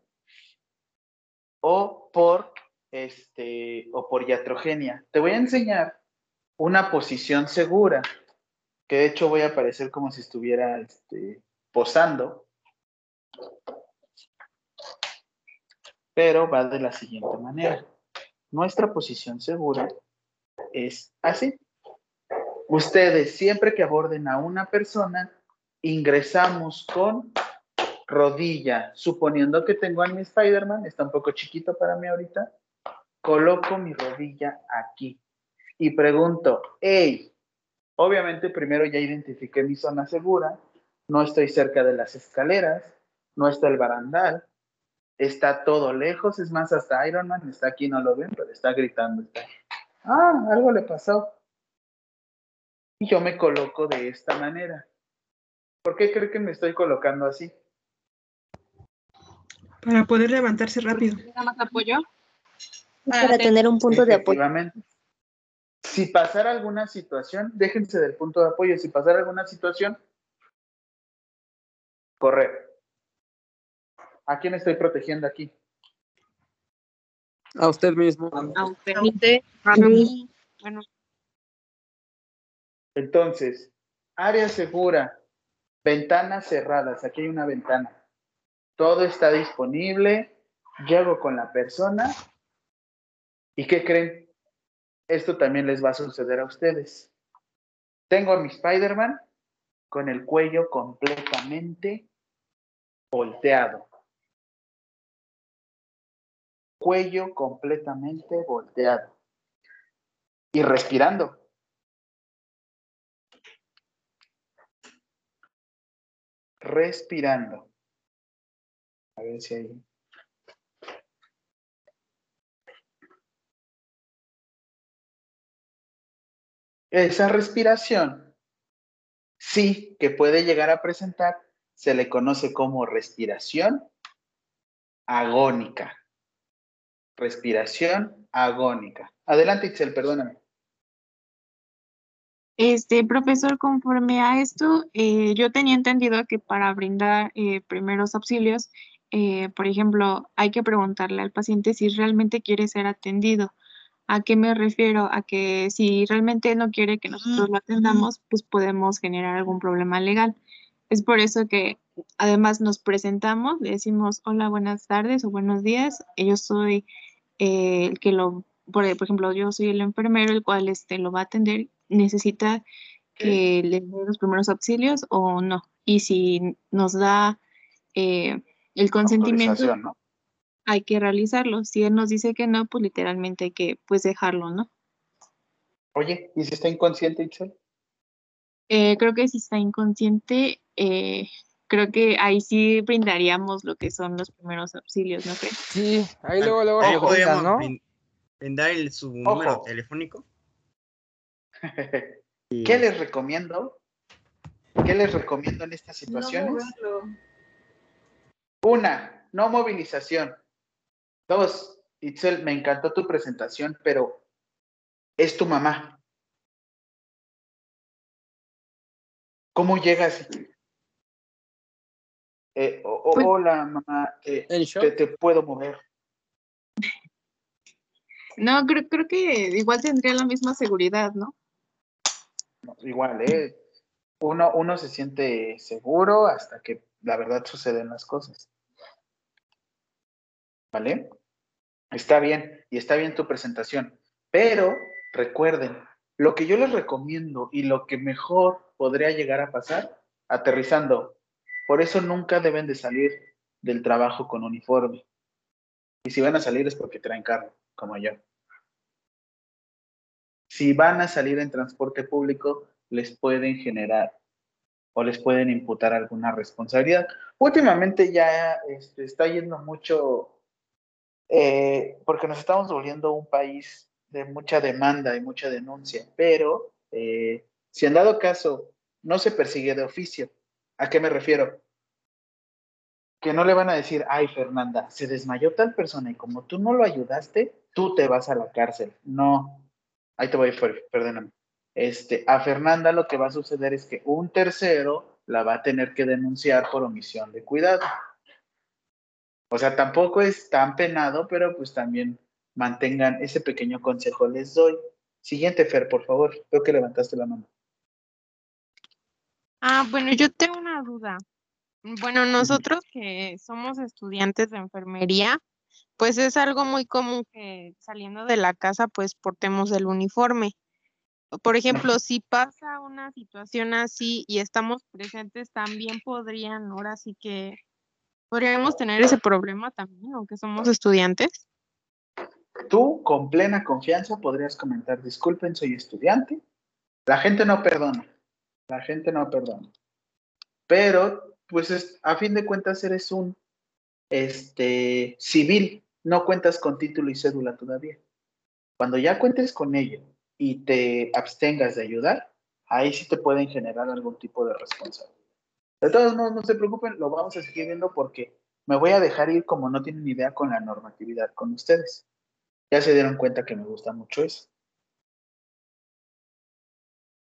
o por este o por iatrogenia. Te voy a enseñar una posición segura, que de hecho voy a parecer como si estuviera este, posando. pero va de la siguiente manera. Nuestra posición segura es así. Ustedes, siempre que aborden a una persona, ingresamos con rodilla, suponiendo que tengo a mi Spider-Man, está un poco chiquito para mí ahorita, coloco mi rodilla aquí y pregunto, hey, obviamente primero ya identifiqué mi zona segura, no estoy cerca de las escaleras, no está el barandal, está todo lejos, es más, hasta Iron Man está aquí, no lo ven, pero está gritando. Está, ah, algo le pasó. Y yo me coloco de esta manera. ¿Por qué cree que me estoy colocando así? Para poder levantarse rápido. Nada más apoyo. Para tener un punto de apoyo. Si pasara alguna situación, déjense del punto de apoyo. Si pasara alguna situación, correr. ¿A quién estoy protegiendo aquí? A usted mismo. A usted. A mí. Bueno, Entonces, área segura, ventanas cerradas. Aquí hay una ventana. Todo está disponible. Llego con la persona. ¿Y qué creen? Esto también les va a suceder a ustedes. Tengo a mi Spider-Man con el cuello completamente volteado. Cuello completamente volteado. Y respirando. Respirando. A ver si hay. Esa respiración, sí, que puede llegar a presentar, se le conoce como respiración agónica. Respiración agónica. Adelante, Itzel, perdóname. Este, profesor, conforme a esto, eh, yo tenía entendido que para brindar eh, primeros auxilios, eh, por ejemplo, hay que preguntarle al paciente si realmente quiere ser atendido. ¿A qué me refiero? A que si realmente no quiere que nosotros lo atendamos, pues podemos generar algún problema legal. Es por eso que además nos presentamos, le decimos hola, buenas tardes o buenos días. Yo soy eh, el que lo, por, por ejemplo, yo soy el enfermero, el cual este, lo va a atender. Necesita que le dé los primeros auxilios o no. Y si nos da eh, el consentimiento. Hay que realizarlo. Si él nos dice que no, pues literalmente hay que pues dejarlo, ¿no? Oye, ¿y si está inconsciente, Itzel? Eh, creo que si está inconsciente, eh, creo que ahí sí brindaríamos lo que son los primeros auxilios, ¿no crees? Sí, ahí luego, luego Ahí juntan, ¿no? brin- brindar el, su número telefónico. [LAUGHS] ¿Qué les recomiendo? ¿Qué les recomiendo en estas situaciones? Una, no movilización. Dos, Itzel, me encantó tu presentación, pero es tu mamá. ¿Cómo llegas? Eh, Pues- hola, mamá, eh, te, te puedo mover. No, creo, creo que igual tendría la misma seguridad, ¿no? Igual, ¿eh? Uno, uno se siente seguro hasta que la verdad suceden las cosas. ¿Vale? Está bien, y está bien tu presentación. Pero recuerden, lo que yo les recomiendo y lo que mejor podría llegar a pasar, aterrizando. Por eso nunca deben de salir del trabajo con uniforme. Y si van a salir es porque traen carro, como yo. Si van a salir en transporte público, les pueden generar o les pueden imputar alguna responsabilidad. Últimamente ya este, está yendo mucho, eh, porque nos estamos volviendo un país de mucha demanda y mucha denuncia, pero eh, si en dado caso no se persigue de oficio, ¿a qué me refiero? Que no le van a decir, ay Fernanda, se desmayó tal persona y como tú no lo ayudaste, tú te vas a la cárcel. No, ahí te voy, perdóname. Este, a Fernanda lo que va a suceder es que un tercero la va a tener que denunciar por omisión de cuidado. O sea, tampoco es tan penado, pero pues también mantengan ese pequeño consejo les doy. Siguiente, Fer, por favor. Creo que levantaste la mano. Ah, bueno, yo tengo una duda. Bueno, nosotros que somos estudiantes de enfermería, pues es algo muy común que saliendo de la casa pues portemos el uniforme. Por ejemplo, si pasa una situación así y estamos presentes, también podrían, ahora sí que podríamos tener ese problema también, aunque somos estudiantes. Tú, con plena confianza, podrías comentar, disculpen, soy estudiante. La gente no perdona, la gente no perdona. Pero, pues, es- a fin de cuentas, eres un este, civil, no cuentas con título y cédula todavía. Cuando ya cuentes con ello y te abstengas de ayudar, ahí sí te pueden generar algún tipo de responsabilidad. De todos modos, no se preocupen, lo vamos a seguir viendo porque me voy a dejar ir como no tienen idea con la normatividad con ustedes. Ya se dieron cuenta que me gusta mucho eso.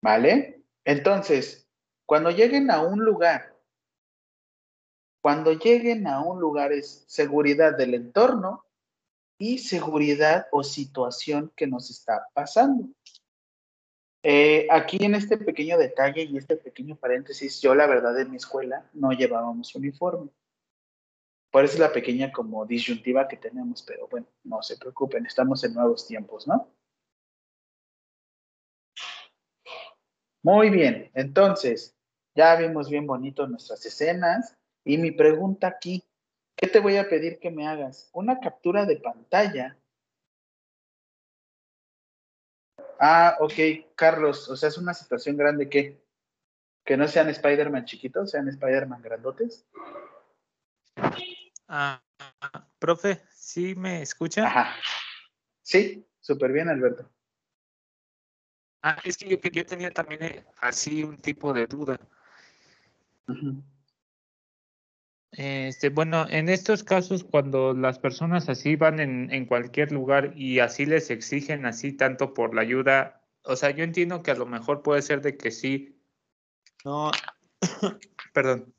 ¿Vale? Entonces, cuando lleguen a un lugar, cuando lleguen a un lugar es seguridad del entorno y seguridad o situación que nos está pasando. Eh, aquí en este pequeño detalle y este pequeño paréntesis, yo la verdad en mi escuela no llevábamos uniforme. Por eso es la pequeña como disyuntiva que tenemos, pero bueno, no se preocupen, estamos en nuevos tiempos, ¿no? Muy bien, entonces, ya vimos bien bonito nuestras escenas y mi pregunta aquí, ¿qué te voy a pedir que me hagas? Una captura de pantalla. Ah, ok, Carlos, o sea, es una situación grande que, que no sean Spider-Man chiquitos, sean Spider-Man grandotes. Ah, profe, ¿sí me escucha? Ajá. Sí, súper bien, Alberto. Ah, es que yo, yo tenía también eh, así un tipo de duda. Este, bueno, en estos casos, cuando las personas así van en, en cualquier lugar y así les exigen así tanto por la ayuda, o sea, yo entiendo que a lo mejor puede ser de que sí, no, [COUGHS] perdón,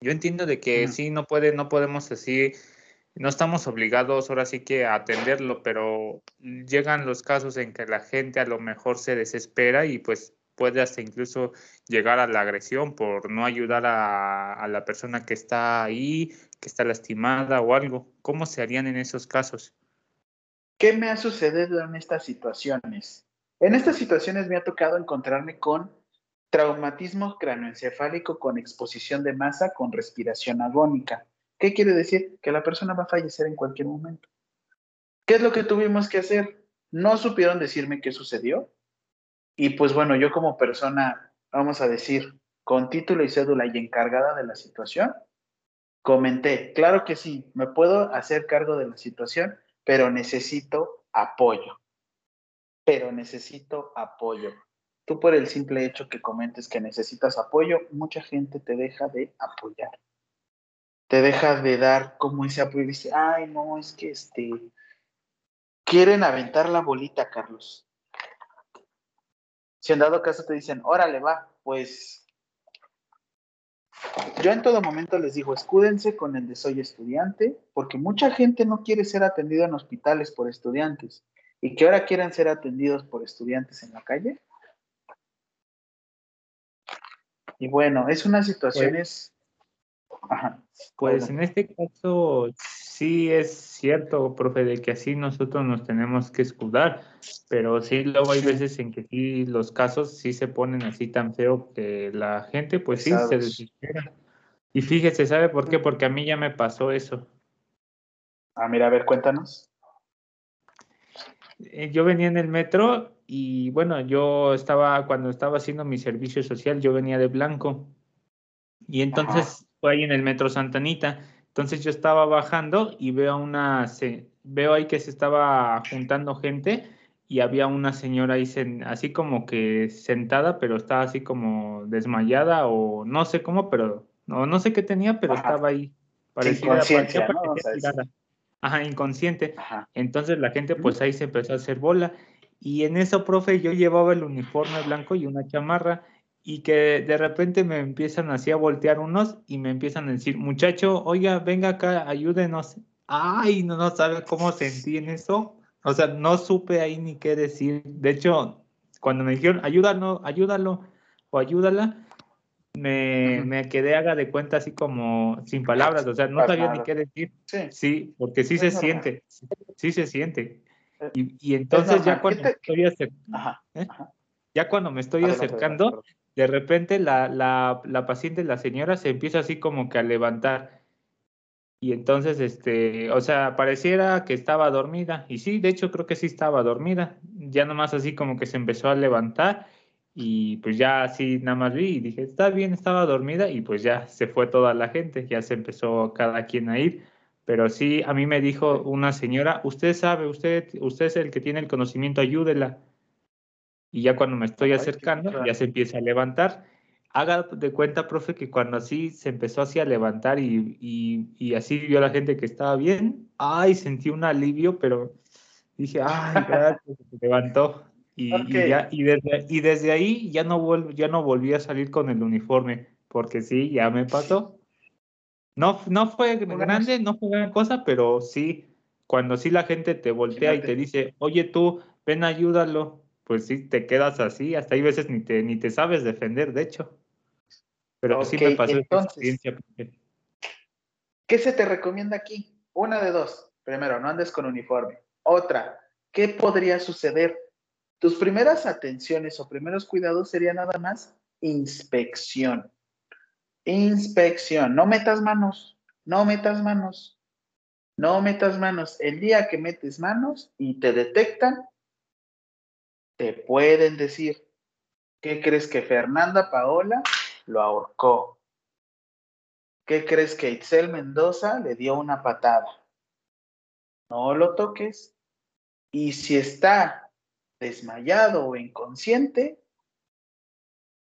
yo entiendo de que Ujú. sí, no puede, no podemos así, no estamos obligados ahora sí que a atenderlo, pero llegan los casos en que la gente a lo mejor se desespera y pues puede hasta incluso llegar a la agresión por no ayudar a, la persona que está ahí, que está lastimada o algo. ¿Cómo se harían en esos casos? ¿Qué me ha sucedido en estas situaciones? En estas situaciones me ha tocado encontrarme con traumatismo cranoencefálico con exposición de masa con respiración agónica. ¿Qué quiere decir? Que la persona va a fallecer en cualquier momento. ¿Qué es lo que tuvimos que hacer? No supieron decirme qué sucedió. Y pues bueno, yo como persona, vamos a decir, con título y cédula y encargada de la situación, comenté, claro que sí, me puedo hacer cargo de la situación, pero necesito apoyo. Pero necesito apoyo. Tú por el simple hecho que comentes que necesitas apoyo, mucha gente te deja de apoyar. Te deja de dar como ese apoyo y dice, ay, no, es que este, quieren aventar la bolita, Carlos. Si en dado caso te dicen, órale, va, pues yo en todo momento les digo, escúdense con el de soy estudiante, porque mucha gente no quiere ser atendida en hospitales por estudiantes y que ahora quieran ser atendidos por estudiantes en la calle. Y bueno, es unas situaciones... Ajá. Pues en este caso sí es cierto, profe, de que así nosotros nos tenemos que escudar, pero sí luego hay veces en que sí los casos sí se ponen así tan feo que la gente pues sí se desespera. Y fíjese, ¿sabe por qué? Porque a mí ya me pasó eso. Ah, mira, a ver, cuéntanos. Eh, Yo venía en el metro y bueno, yo estaba, cuando estaba haciendo mi servicio social, yo venía de blanco. Y entonces fue ahí en el metro Santa Anita. Entonces yo estaba bajando y veo una, se- veo ahí que se estaba juntando gente y había una señora ahí sen- así como que sentada, pero estaba así como desmayada o no sé cómo, pero no, no sé qué tenía, pero Ajá. estaba ahí. Parecida, inconsciencia, parecía- ¿no? Parecía. Ajá, inconsciente. Ajá. Entonces la gente pues ahí se empezó a hacer bola y en eso, profe, yo llevaba el uniforme blanco y una chamarra y que de repente me empiezan así a voltear unos y me empiezan a decir, muchacho, oiga, venga acá, ayúdenos. Ay, no, no sabe cómo sentí en eso. O sea, no supe ahí ni qué decir. De hecho, cuando me dijeron, ayúdalo, ayúdalo o ayúdala, me, me quedé, haga de cuenta, así como sin palabras, o sea, no sabía ni qué decir. Sí, porque sí se siente, sí se siente. Y, y entonces ya cuando estoy acercando, ya cuando me estoy acercando, de repente la, la, la paciente, la señora, se empieza así como que a levantar. Y entonces, este, o sea, pareciera que estaba dormida. Y sí, de hecho creo que sí estaba dormida. Ya nomás así como que se empezó a levantar y pues ya así nada más vi y dije, está bien, estaba dormida y pues ya se fue toda la gente, ya se empezó cada quien a ir. Pero sí, a mí me dijo una señora, usted sabe, usted, usted es el que tiene el conocimiento, ayúdela. Y ya cuando me estoy acercando, ya se empieza a levantar. Haga de cuenta, profe, que cuando así se empezó así a levantar y, y, y así vio la gente que estaba bien, ay, sentí un alivio, pero dije, ay, gracias, [LAUGHS] se levantó. Y, y ya, y, desde, y desde ahí ya no, vuel, ya no volví a salir con el uniforme, porque sí, ya me pasó. No, no fue grande, no fue gran cosa, pero sí, cuando sí la gente te voltea y te dice, oye tú, ven, ayúdalo, pues sí, te quedas así, hasta hay veces ni te, ni te sabes defender, de hecho. Pero sí me pasó entonces, esa experiencia. ¿Qué se te recomienda aquí? Una de dos. Primero, no andes con uniforme. Otra, ¿qué podría suceder? Tus primeras atenciones o primeros cuidados serían nada más inspección. Inspección. No metas manos. No metas manos. No metas manos. El día que metes manos y te detectan, te pueden decir, ¿qué crees que Fernanda Paola lo ahorcó? ¿Qué crees que Itzel Mendoza le dio una patada? No lo toques. Y si está desmayado o inconsciente,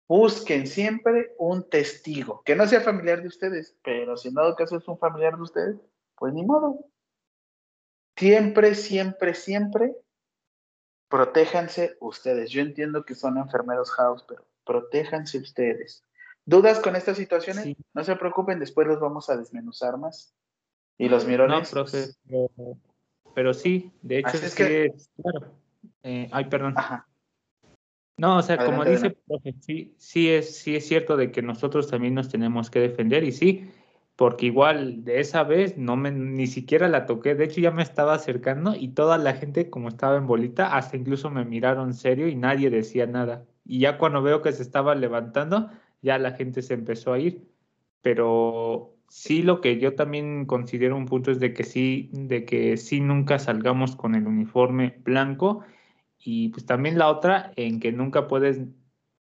busquen siempre un testigo, que no sea familiar de ustedes, pero si en dado caso es un familiar de ustedes, pues ni modo. Siempre, siempre, siempre protéjanse ustedes. Yo entiendo que son enfermeros house, pero protéjanse ustedes. ¿Dudas con estas situaciones? No se preocupen, después los vamos a desmenuzar más. Y los mirones. No, profe, pero, sí, de hecho es que, claro. Eh, ay, perdón. No, o sea, como dice, profe, sí, sí es, sí es cierto de que nosotros también nos tenemos que defender y sí, porque igual de esa vez no me, ni siquiera la toqué, de hecho ya me estaba acercando y toda la gente como estaba en bolita, hasta incluso me miraron serio y nadie decía nada. Y ya cuando veo que se estaba levantando, ya la gente se empezó a ir. Pero sí lo que yo también considero un punto es de que sí, de que sí nunca salgamos con el uniforme blanco y pues también la otra en que nunca puedes,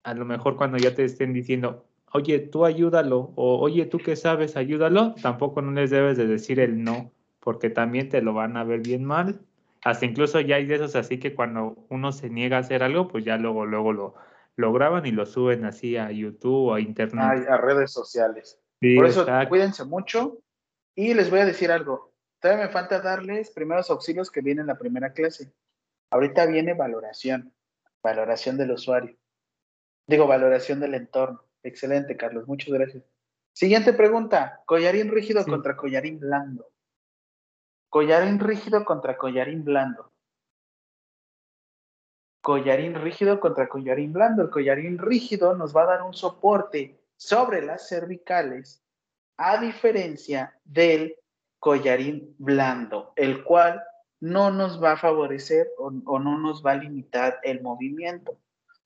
a lo mejor cuando ya te estén diciendo, oye, tú ayúdalo, o oye, tú que sabes, ayúdalo, tampoco no les debes de decir el no, porque también te lo van a ver bien mal. Hasta incluso ya hay de esos así que cuando uno se niega a hacer algo, pues ya luego, luego lo, lo graban y lo suben así a YouTube o a Internet. a redes sociales. Por eso, cuídense mucho. Y les voy a decir algo. Todavía me falta darles primeros auxilios que vienen en la primera clase. Ahorita viene valoración, valoración del usuario. Digo, valoración del entorno. Excelente, Carlos, muchas gracias. Siguiente pregunta, collarín rígido contra collarín blando. Collarín rígido contra collarín blando. Collarín rígido contra collarín blando. El collarín rígido nos va a dar un soporte sobre las cervicales, a diferencia del collarín blando, el cual no nos va a favorecer o, no nos va a limitar el movimiento.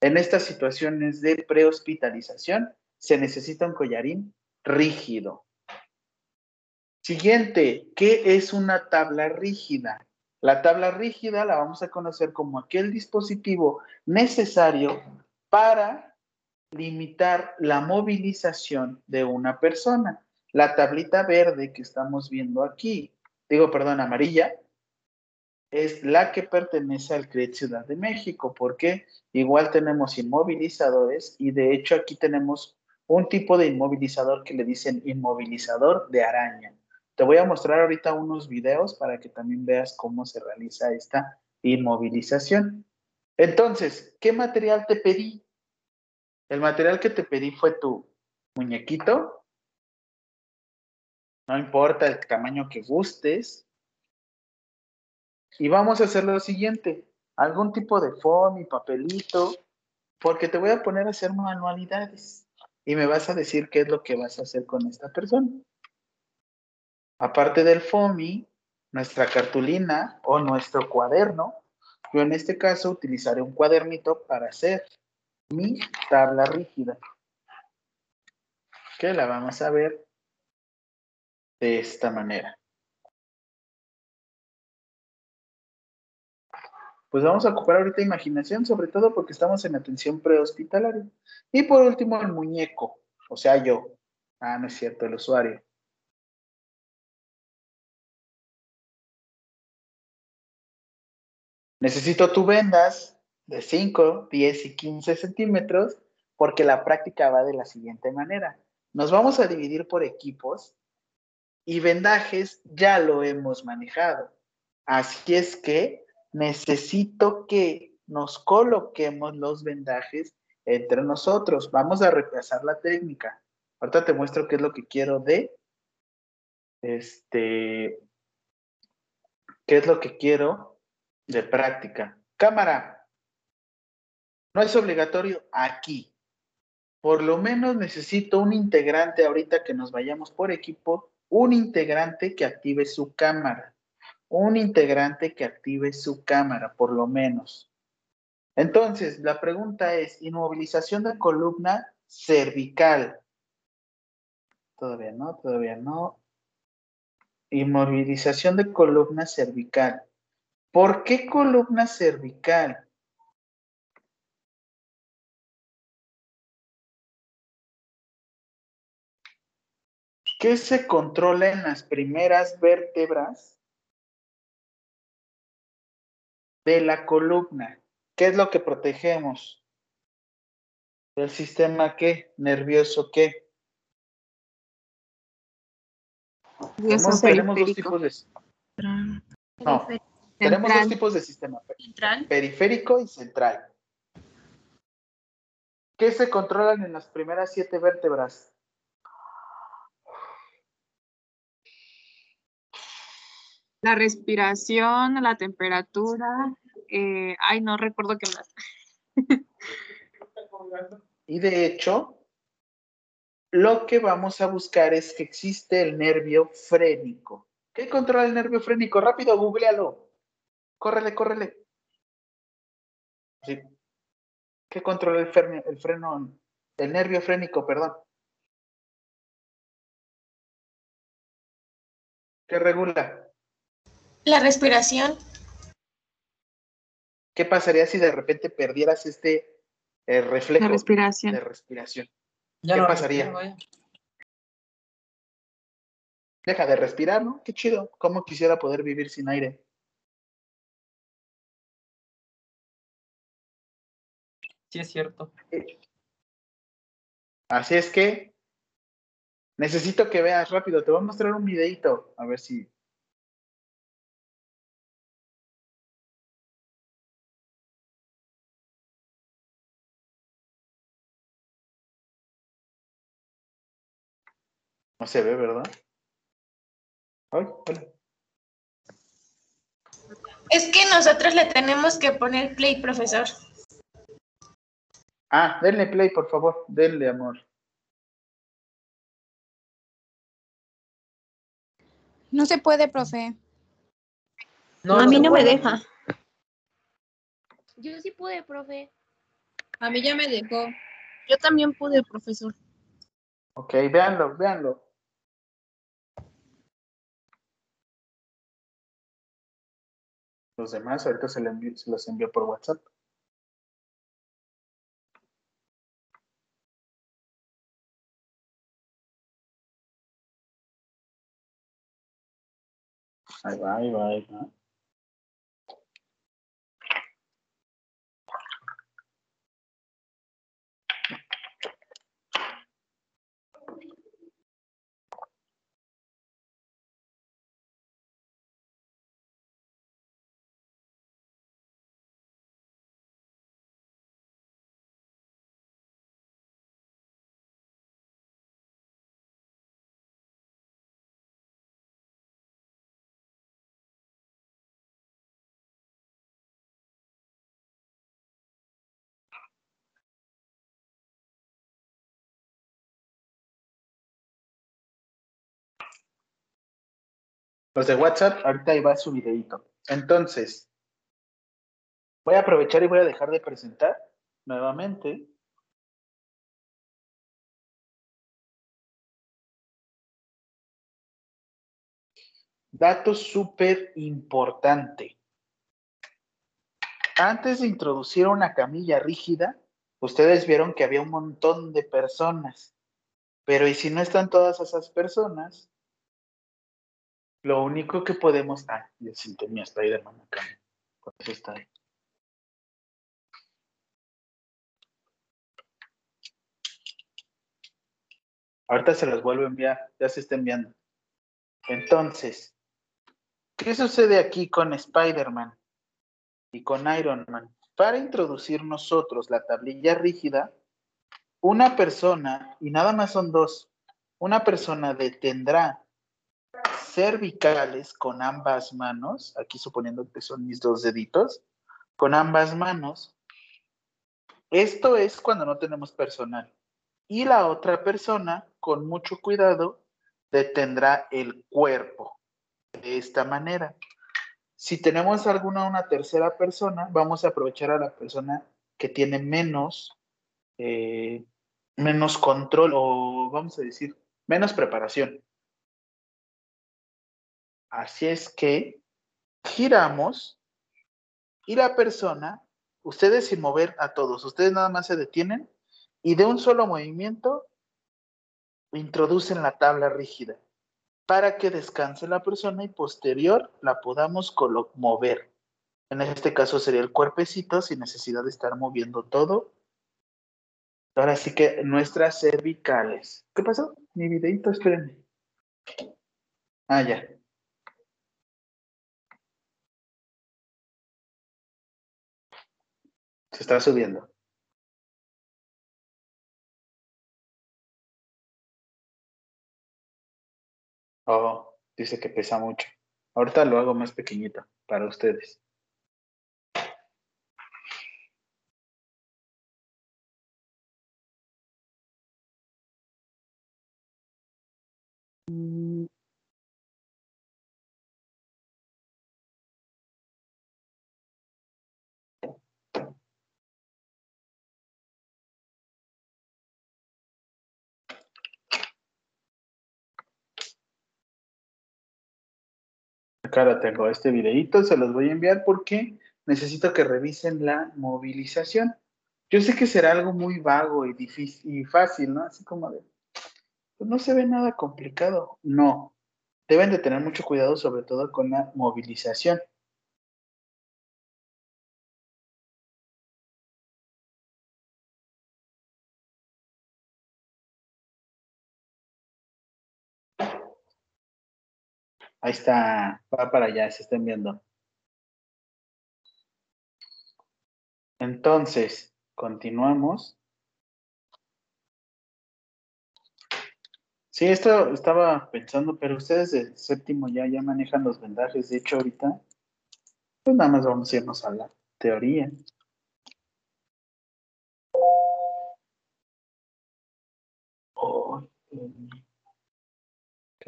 En estas situaciones de prehospitalización se necesita un collarín rígido. Siguiente, ¿qué es una tabla rígida? La tabla rígida la vamos a conocer como aquel dispositivo necesario para limitar la movilización de una persona. La tablita verde que estamos viendo aquí, digo, perdón, amarilla, es la que pertenece al CRED Ciudad de México, porque igual tenemos inmovilizadores y de hecho aquí tenemos un tipo de inmovilizador que le dicen inmovilizador de araña. Te voy a mostrar ahorita unos videos para que también veas cómo se realiza esta inmovilización. Entonces, ¿qué material te pedí? El material que te pedí fue tu muñequito. No importa el tamaño que gustes. Y vamos a hacer lo siguiente, algún tipo de foam y papelito, porque te voy a poner a hacer manualidades. y me vas a decir qué es lo que vas a hacer con esta persona. Aparte del FOMI, nuestra cartulina o nuestro cuaderno, yo en este caso utilizaré un cuadernito para hacer mi tabla rígida. Que la vamos a ver de esta manera. Pues vamos a ocupar ahorita imaginación, sobre todo porque estamos en atención prehospitalaria. Y por último, el muñeco, o sea, yo. Ah, no es cierto, el usuario. Necesito tu vendas de 5, 10 y 15 centímetros porque la práctica va de la siguiente manera. Nos vamos a dividir por equipos y vendajes ya lo hemos manejado. Así es que necesito que nos coloquemos los vendajes entre nosotros. Vamos a repasar la técnica. Ahorita te muestro qué es lo que quiero de este qué es lo que quiero de práctica. Cámara. No es obligatorio aquí. Por lo menos necesito un integrante ahorita que nos vayamos por equipo, un integrante que active su cámara. Un integrante que active su cámara, por lo menos. Entonces, la pregunta es, inmovilización de columna cervical. Todavía no, todavía no. Inmovilización de columna cervical. ¿Por qué columna cervical? ¿Qué se controla en las primeras vértebras de la columna? ¿Qué es lo que protegemos? ¿Del sistema qué? ¿Nervioso qué? Tenemos, tenemos dos tipos de... No, tenemos dos tipos de sistema. Central. Periférico y central. ¿Qué se controlan en las primeras siete vértebras? La respiración, la temperatura. eh, ay, no recuerdo qué más. Y de hecho, lo que vamos a buscar es que existe el nervio frénico. ¿Qué controla el nervio frénico? Rápido, googlealo. Córrele, córrele. Sí. ¿Qué controla el, freno, el freno, el nervio frénico, perdón? ¿Qué regula? La respiración. ¿Qué pasaría si de repente perdieras este eh, reflejo La respiración. de respiración? Ya ¿Qué no pasaría? respiro. Deja de respirar, ¿no? Qué chido. ¿Cómo quisiera poder vivir sin aire? Sí, es cierto. Así es que necesito que veas rápido. Te voy a mostrar un videito. A ver si. No se ve, ¿verdad? Ay, hola. Es que nosotros le tenemos que poner play, profesor. Ah, denle play, por favor. Denle, amor. No se puede, profe. a mí se no me deja. Yo sí pude, profe. A mí ya me dejó. Yo también pude, profesor. Ok, véanlo, véanlo. Los demás, ahorita se, envío- se los envío por WhatsApp. Ahí va. Los de WhatsApp, ahorita ahí va su videito. Entonces, voy a aprovechar y voy a dejar de presentar nuevamente. Dato súper importante. Antes de introducir una camilla rígida, ustedes vieron que había un montón de personas. Pero ¿y si no están todas esas personas? Lo único que podemos... Ah, yo siento mi Spider-Man acá. Por eso está ahí. Ahorita se los vuelvo a enviar. Ya se está enviando. Entonces, ¿qué sucede aquí con Spider-Man y con Iron Man? Para introducir nosotros la tablilla rígida, una persona, y nada más son dos, una persona detendrá cervicales con ambas manos, aquí suponiendo que son mis dos deditos, con ambas manos. Esto es cuando no tenemos personal. Y la otra persona, con mucho cuidado, detendrá el cuerpo de esta manera. Si tenemos alguna una tercera persona, vamos a aprovechar a la persona que tiene menos, eh, menos control o vamos a decir, menos preparación. Así es que giramos y la persona, ustedes sin mover a todos, ustedes nada más se detienen y de un solo movimiento introducen la tabla rígida para que descanse la persona y posterior la podamos mover. En este caso sería el cuerpecito sin necesidad de estar moviendo todo. Ahora sí que nuestras cervicales. ¿Qué pasó? Mi videito, espérenme. Ah, ya. Se está subiendo. Oh, dice que pesa mucho. Ahorita lo hago más pequeñito para ustedes. Lo tengo, este videito se los voy a enviar porque necesito que revisen la movilización. Yo sé que será algo muy vago y difícil y fácil, ¿no? Así como de, pues no se ve nada complicado. No, deben de tener mucho cuidado sobre todo con la movilización. Ahí está, va para allá, se están viendo. Entonces, continuamos. Sí, esto estaba pensando, pero ustedes de séptimo ya, ya manejan los vendajes. De hecho, ahorita, pues nada más vamos a irnos a la teoría.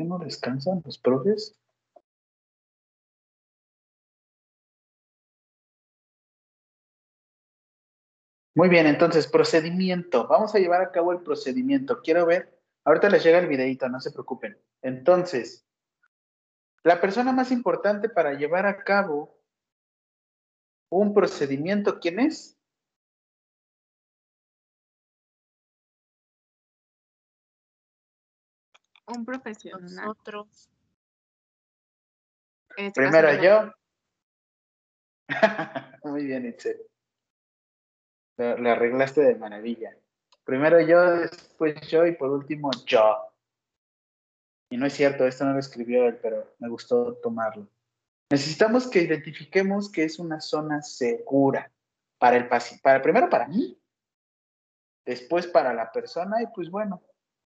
¿Qué no descansan los profes? Muy bien, entonces, procedimiento. Vamos a llevar a cabo el procedimiento. Quiero ver, ahorita les llega el videito, no se preocupen. Entonces, la persona más importante para llevar a cabo un procedimiento, ¿quién es? Un profesional. Nosotros. Este Primero yo. yo. [LAUGHS] Muy bien, Itzel. Lo, lo arreglaste de maravilla. Primero yo, después yo y por último yo. Y no es cierto, esto no lo escribió él, pero me gustó tomarlo. Necesitamos que identifiquemos que es una zona segura para el paciente, para, primero para mí, después para la persona y pues bueno,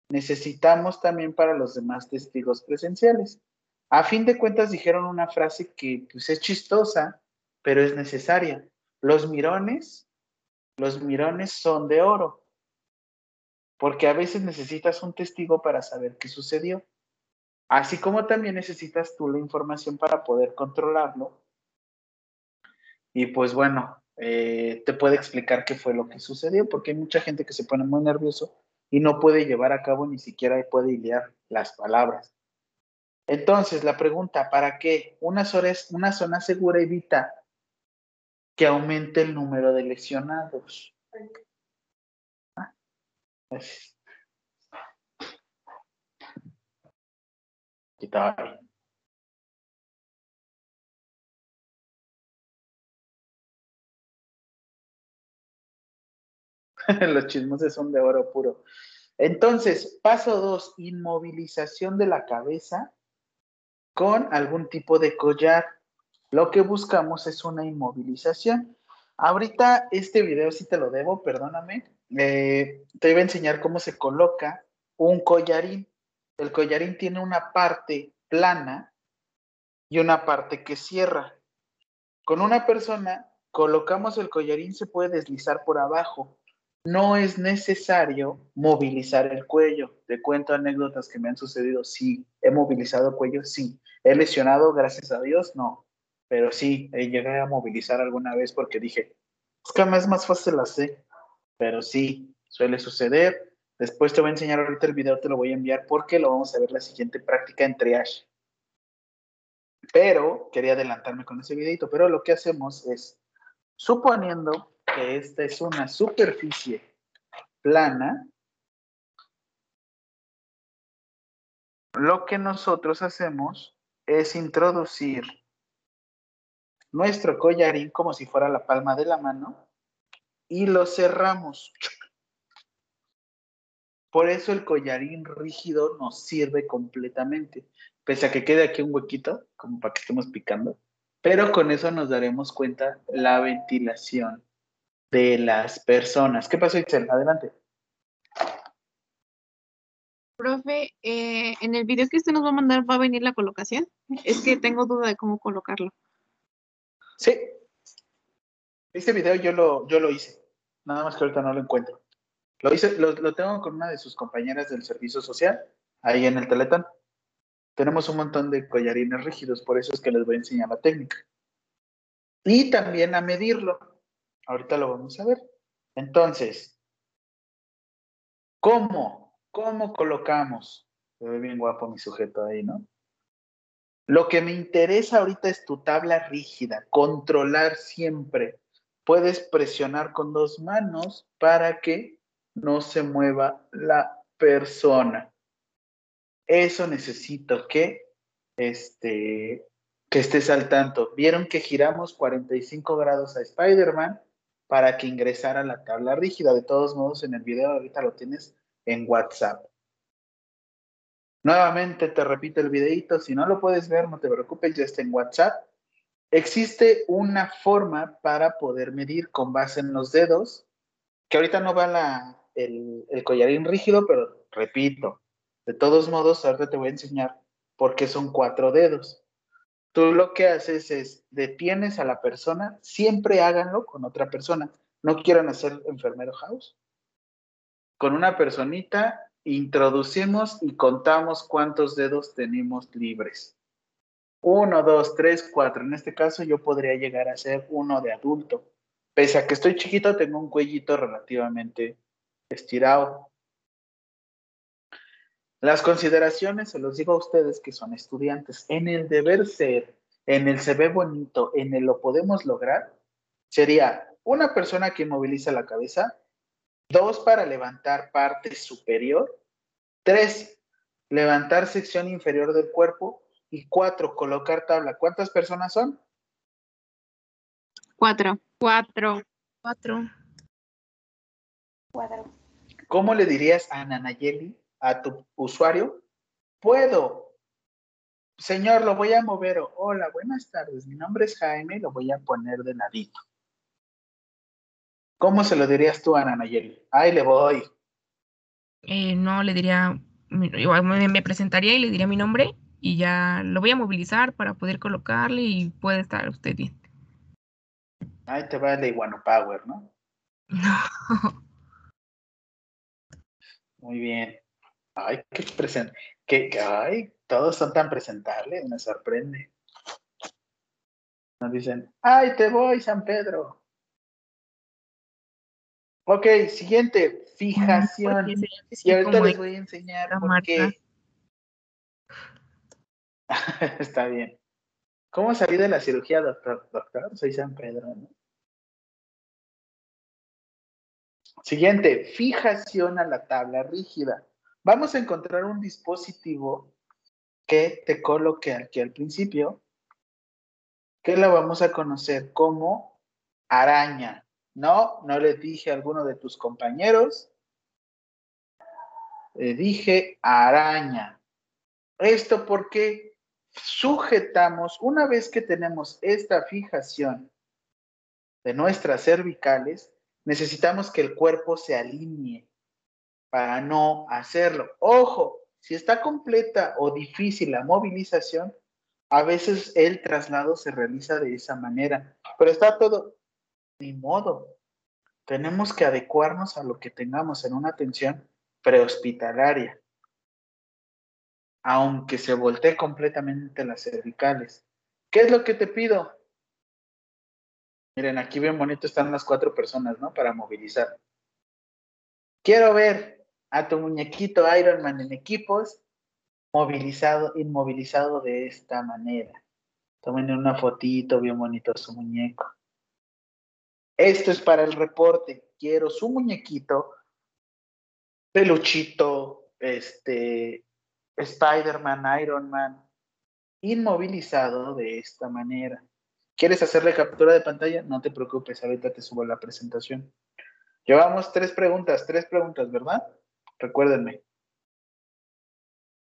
necesitamos también para los demás testigos presenciales. A fin de cuentas dijeron una frase que pues es chistosa, pero es necesaria. Los mirones, los mirones son de oro, porque a veces necesitas un testigo para saber qué sucedió. Así como también necesitas tú la información para poder controlarlo. Y pues bueno, eh, te puede explicar qué fue lo que sucedió, porque hay mucha gente que se pone muy nervioso y no puede llevar a cabo ni siquiera puede hilar las palabras. Entonces, la pregunta, ¿para qué? Una zona, una zona segura evita que aumente el número de lesionados. Ah, [LAUGHS] Los chismosos son de oro puro. Entonces, paso dos, inmovilización de la cabeza con algún tipo de collar. Lo que buscamos es una inmovilización. Ahorita este video sí te lo debo, perdóname. Eh, te iba a enseñar cómo se coloca un collarín. El collarín tiene una parte plana y una parte que cierra. Con una persona colocamos el collarín, se puede deslizar por abajo. No es necesario movilizar el cuello. Te cuento anécdotas que me han sucedido. Sí, he movilizado cuello, sí. He lesionado, gracias a Dios, no. Pero sí, eh, llegué a movilizar alguna vez porque dije, es que me es más fácil así. Pero sí, suele suceder. Después te voy a enseñar ahorita el video, te lo voy a enviar porque lo vamos a ver la siguiente práctica en triage. Pero quería adelantarme con ese videito, pero lo que hacemos es, suponiendo que esta es una superficie plana, lo que nosotros hacemos es introducir nuestro collarín como si fuera la palma de la mano y lo cerramos. Por eso el collarín rígido nos sirve completamente, pese a que quede aquí un huequito, como para que estemos picando, pero con eso nos daremos cuenta la ventilación de las personas. ¿Qué pasó, Itzel? Adelante. Profe, eh, en el video que usted nos va a mandar va a venir la colocación. Es que tengo duda de cómo colocarlo. Sí. Este video yo lo, yo lo hice, nada más que ahorita no lo encuentro. Lo hice, lo, lo tengo con una de sus compañeras del servicio social, ahí en el Teletón. Tenemos un montón de collarines rígidos, por eso es que les voy a enseñar la técnica. Y también a medirlo. Ahorita lo vamos a ver. Entonces, ¿cómo? ¿Cómo colocamos? Se ve bien guapo mi sujeto ahí, ¿no? Lo que me interesa ahorita es tu tabla rígida, controlar siempre. Puedes presionar con dos manos para que no se mueva la persona. Eso necesito que, este, que estés al tanto. Vieron que giramos 45 grados a Spider-Man para que ingresara a la tabla rígida. De todos modos, en el video ahorita lo tienes en WhatsApp. Nuevamente te repito el videito, si no lo puedes ver, no te preocupes, ya está en WhatsApp. Existe una forma para poder medir con base en los dedos, que ahorita no va el, el collarín rígido, pero repito, de todos modos, ahorita te voy a enseñar por qué son cuatro dedos. Tú lo que haces es detienes a la persona, siempre háganlo con otra persona. No quieran hacer enfermero house. Con una personita introducimos y contamos cuántos dedos tenemos libres. Uno, dos, tres, cuatro. En este caso yo podría llegar a ser uno de adulto. Pese a que estoy chiquito, tengo un cuellito relativamente estirado. Las consideraciones, se los digo a ustedes que son estudiantes, en el deber ser, en el se ve bonito, en el lo podemos lograr, sería una persona que moviliza la cabeza, dos para levantar parte superior, tres, levantar sección inferior del cuerpo y cuatro, colocar tabla. ¿Cuántas personas son? Cuatro. Cuatro. Cuatro. Cuadro. ¿Cómo le dirías a Nanayeli, a tu usuario? Puedo. Señor, lo voy a mover. Hola, buenas tardes. Mi nombre es Jaime, lo voy a poner de ladito. ¿Cómo se lo dirías tú a Nanayeli? Ahí le voy. Eh, no, le diría, me, presentaría y le diría mi nombre y ya lo voy a movilizar para poder colocarle y puede estar usted bien. Ahí te va el Iguano Power, ¿no? [LAUGHS] Muy bien. Ay, qué present, que, ay, todos son tan presentables, me sorprende. Nos dicen, ay, te voy, San Pedro. Ok, siguiente, fijación. Y ahorita les voy a enseñar por qué. [LAUGHS] Está bien. ¿Cómo salí de la cirugía, doctor? Doctor, soy San Pedro, ¿no? Siguiente, fijación a la tabla rígida. Vamos a encontrar un dispositivo que te coloque aquí al principio, que lo vamos a conocer como araña. No, no le dije a alguno de tus compañeros. Le dije araña. Esto porque sujetamos, una vez que tenemos esta fijación de nuestras cervicales, necesitamos que el cuerpo se alinee para no hacerlo. Ojo, si está completa o difícil la movilización, a veces el traslado se realiza de esa manera, pero está todo, ni modo. Tenemos que adecuarnos a lo que tengamos en una atención prehospitalaria, aunque se voltee completamente las cervicales. ¿Qué es lo que te pido? Miren, aquí bien bonito están las cuatro personas, ¿no? Para movilizar. Quiero ver a tu muñequito Iron Man en equipos movilizado, inmovilizado de esta manera. Tomen una fotito bien bonito su muñeco. Esto es para el reporte. Quiero su muñequito, peluchito, este, Spider-Man, Iron Man, inmovilizado de esta manera. ¿Quieres hacerle captura de pantalla? No te preocupes, ahorita te subo la presentación. Llevamos tres preguntas, tres preguntas, ¿verdad? Recuérdenme.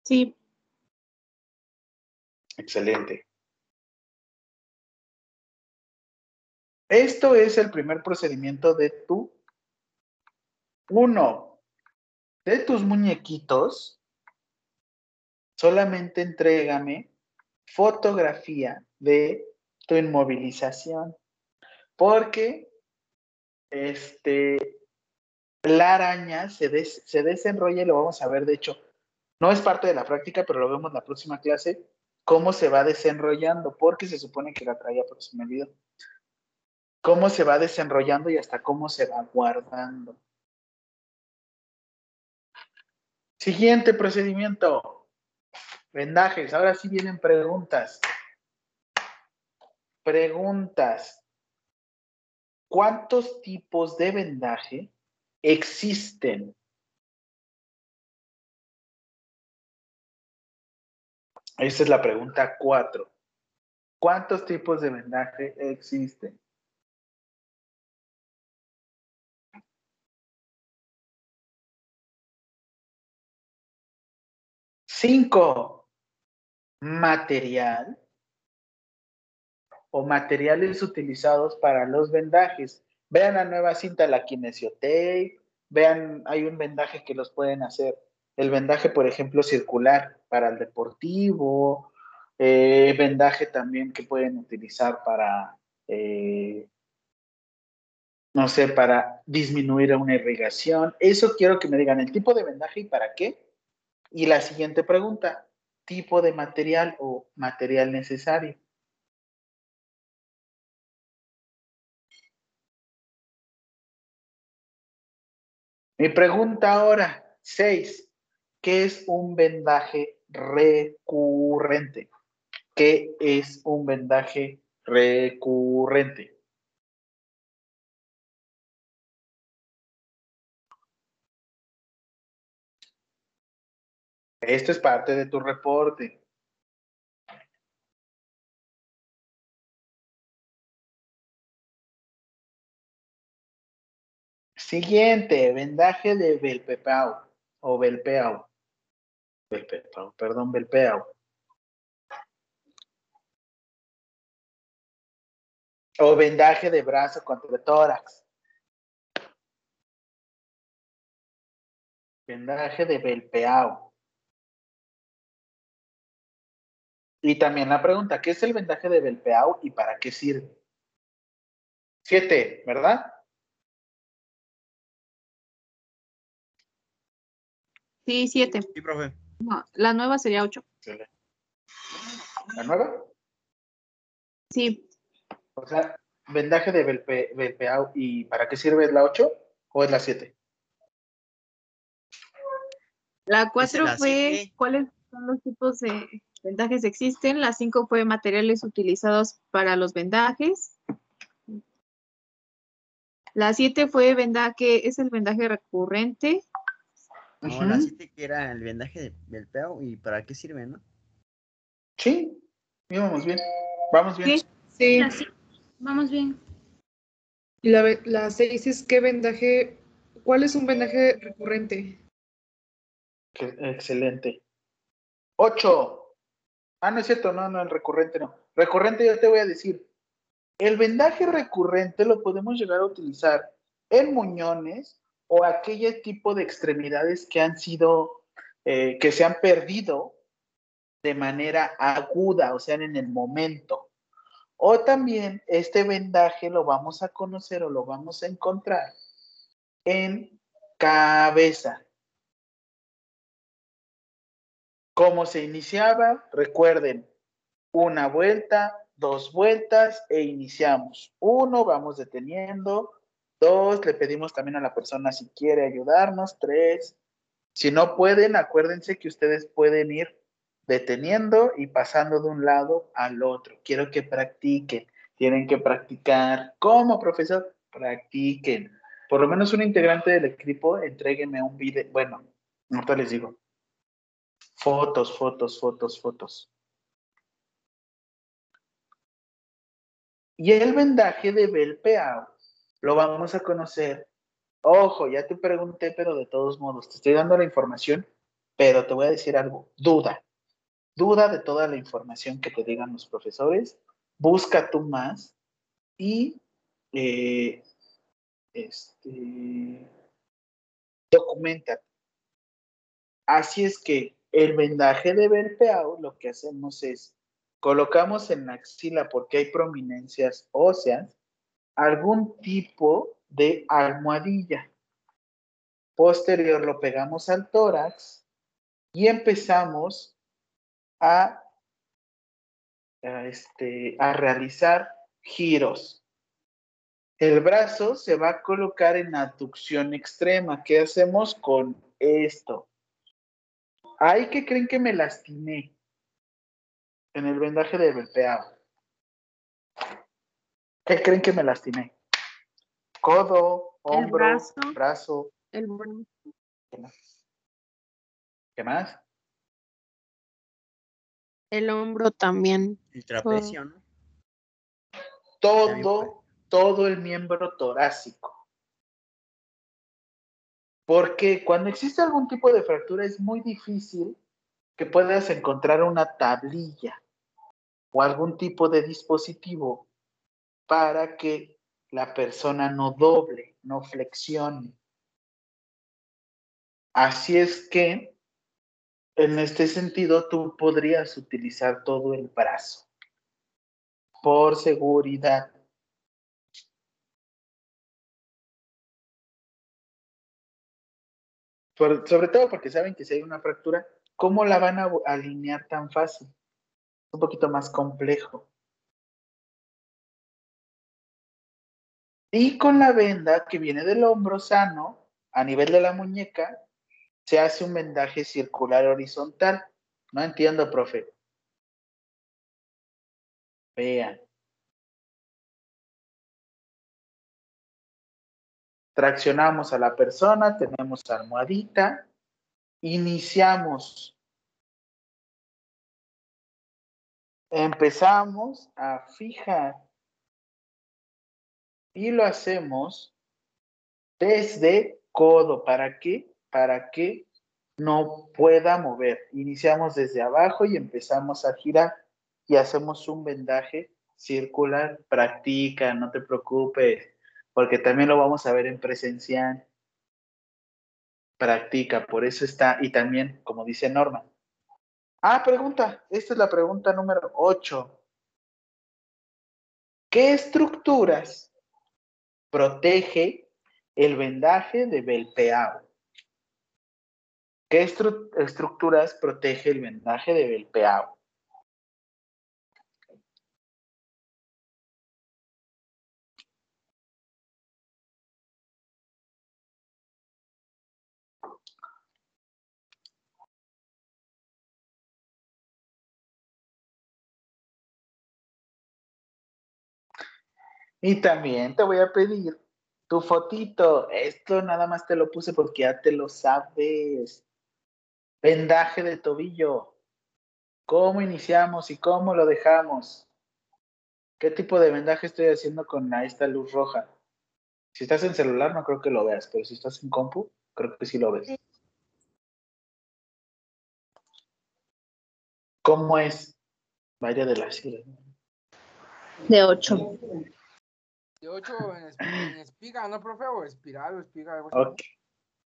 Sí, Excelente. Esto es el primer procedimiento de tu uno de tus muñequitos. Solamente entrégame fotografía de tu inmovilización. Porque este la araña se, des- se desenrolla y lo vamos a ver, de hecho, no es parte de la práctica, pero lo vemos en la próxima clase, cómo se va desenrollando, porque se supone que la traía, pero se me. Cómo se va desenrollando y hasta cómo se va guardando. Siguiente procedimiento. Vendajes. Ahora sí vienen preguntas. Preguntas. ¿Cuántos tipos de vendaje existen? Esa es la pregunta cuatro. ¿Cuántos tipos de vendaje existen? Cinco. Material o materiales utilizados para los vendajes. Vean la nueva cinta, la kinesiotape. Vean, hay un vendaje que los pueden hacer. El vendaje, por ejemplo, circular para el deportivo. eh, vendaje también que pueden utilizar para, eh, no sé, para disminuir una irrigación. Eso quiero que me digan el tipo de vendaje y para qué. Y la siguiente pregunta, tipo de material o material necesario. Mi pregunta ahora, seis, ¿qué es un vendaje recurrente? ¿Qué es un vendaje recurrente? Esto es parte de tu reporte. Siguiente, vendaje de Belpepau o Belpeau. Belpepau, perdón, Belpeau. O vendaje de brazo contra tórax. Vendaje de Belpeau. Y también la pregunta, ¿qué es el vendaje de Belpeau y para qué sirve? Siete, ¿verdad? Sí, siete. Sí, profe. No, la nueva sería ocho. ¿La nueva? Sí, O sea, vendaje de Belpe, Belpeau, ¿y para qué sirve? ¿Es la 8 o es la 7? la cuatro la fue siete. cuáles son los tipos de vendajes existen. La cinco fue materiales utilizados para los vendajes. La siete fue vendaje, es el vendaje recurrente. No, la 7 que era el vendaje de- del peo y para qué sirve, ¿no? Sí, íbamos bien. Vamos bien. Sí. Así. Vamos bien. Y la, la seis es qué vendaje, ¿cuál es un vendaje recurrente? Qué- excelente. 8. Ah, no es cierto, no, no, el recurrente no. Recurrente yo te voy a decir. El vendaje recurrente lo podemos llegar a utilizar en muñones o aquel tipo de extremidades que han sido, eh, que se han perdido de manera aguda, o sea, en el momento. O también este vendaje lo vamos a conocer o lo vamos a encontrar en cabeza. ¿Cómo se iniciaba? Recuerden, una vuelta, dos vueltas e iniciamos. Uno, vamos deteniendo. Dos, le pedimos también a la persona si quiere ayudarnos. Tres, si no pueden, acuérdense que ustedes pueden ir deteniendo y pasando de un lado al otro. Quiero que practiquen. Tienen que practicar. ¿Cómo, profesor? Practiquen. Por lo menos un integrante del equipo, entréguenme un video. Bueno, ahorita les digo. Fotos, fotos, fotos, fotos. Y el vendaje de Belpeau lo vamos a conocer. Ojo, ya te pregunté, pero de todos modos, te estoy dando la información, pero te voy a decir algo. Duda. Duda de toda la información que te digan los profesores. Busca tú más y eh, este, documenta. Así es que el vendaje de Belpeau lo que hacemos es colocamos en la axila porque hay prominencias óseas algún tipo de almohadilla. Posterior lo pegamos al tórax y empezamos a, este, a realizar giros. El brazo se va a colocar en aducción extrema. ¿Qué hacemos con esto? Ahí que creen que me lastimé en el vendaje de Belpeau. ¿Qué creen que me lastimé? Codo, El hombro, brazo. brazo. El brazo. ¿Qué más? El hombro también. El trapecio, ¿no? Todo, todo el miembro torácico. Porque cuando existe algún tipo de fractura es muy difícil que puedas encontrar una tablilla o algún tipo de dispositivo para que la persona no doble, no flexione. Así es que, en este sentido, tú podrías utilizar todo el brazo por seguridad. Sobre todo porque saben que si hay una fractura, ¿cómo la van a alinear tan fácil? Un poquito más complejo. Y con la venda que viene del hombro sano, a nivel de la muñeca, se hace un vendaje circular horizontal. No entiendo, profe. Vean. Traccionamos a la persona, tenemos almohadita, iniciamos. Empezamos a fijar y lo hacemos desde codo. ¿Para qué? Para que no pueda mover. Iniciamos desde abajo y empezamos a girar y hacemos un vendaje circular. Practica, no te preocupes, porque también lo vamos a ver en presencial. Practica, por eso está, y también, como dice Norma. Ah, pregunta, esta es la pregunta número 8. ¿Qué estructuras protege el vendaje de Belpeau? ¿Qué estru- estructuras protege el vendaje de Belpeao? Y también te voy a pedir tu fotito. Esto nada más te lo puse porque ya te lo sabes. Vendaje de tobillo. ¿Cómo iniciamos y cómo lo dejamos? ¿Qué tipo de vendaje estoy haciendo con esta luz roja? Si estás en celular no creo que lo veas, pero si estás en compu, creo que sí lo ves. ¿Cómo es? Vaya de la ciudad. De 8. De 8 en, esp- en espiga, ¿no, profe? O espiral o espiga. algo así. Ok.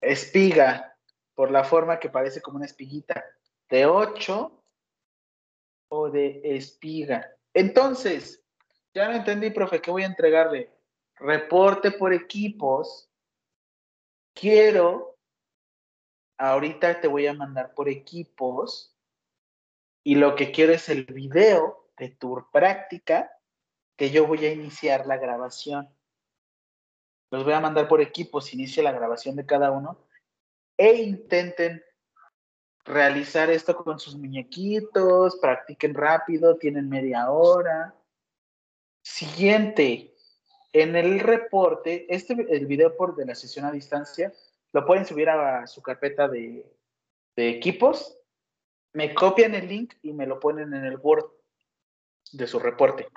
Espiga, por la forma que parece como una espiguita. De 8 o de espiga. Entonces, ya no entendí, profe, ¿qué voy a entregarle? Reporte por equipos. Quiero, ahorita te voy a mandar por equipos. Y lo que quiero es el video de tu práctica que yo voy a iniciar la grabación. Los voy a mandar por equipos, inicie la grabación de cada uno e intenten realizar esto con sus muñequitos, practiquen rápido, tienen media hora. Siguiente, en el reporte, este el video por de la sesión a distancia, lo pueden subir a su carpeta de, de equipos, me copian el link y me lo ponen en el Word de su reporte.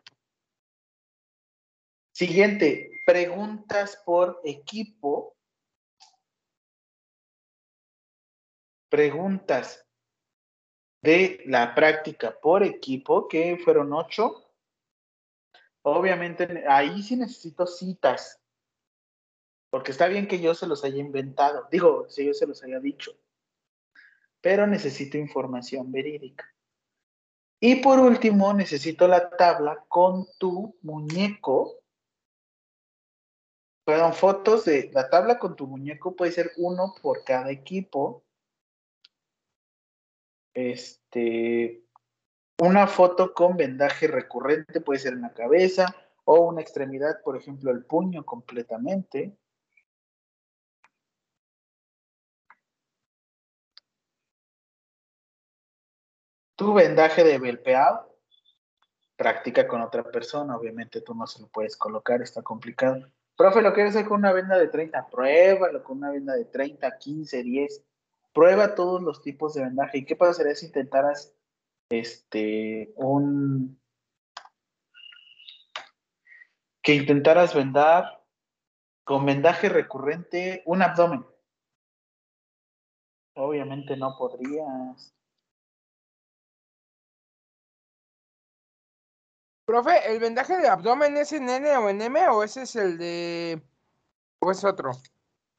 Siguiente, preguntas por equipo. Preguntas de la práctica por equipo, que fueron ocho. Obviamente, ahí sí necesito citas, porque está bien que yo se los haya inventado, digo, si yo se los haya dicho, pero necesito información verídica. Y por último, necesito la tabla con tu muñeco fueron fotos de la tabla con tu muñeco, puede ser uno por cada equipo. Este, una foto con vendaje recurrente, puede ser en la cabeza o una extremidad, por ejemplo, el puño completamente. Tu vendaje de belpeado, practica con otra persona, obviamente tú no se lo puedes colocar, está complicado. Profe, ¿lo quieres hacer con una venda de 30? Pruébalo con una venda de 30, 15, 10. Prueba todos los tipos de vendaje. ¿Y qué pasaría si intentaras este un que intentaras vendar con vendaje recurrente un abdomen? Obviamente no podrías. Profe, ¿el vendaje de abdomen es en N o en M o ese es el de... o es otro?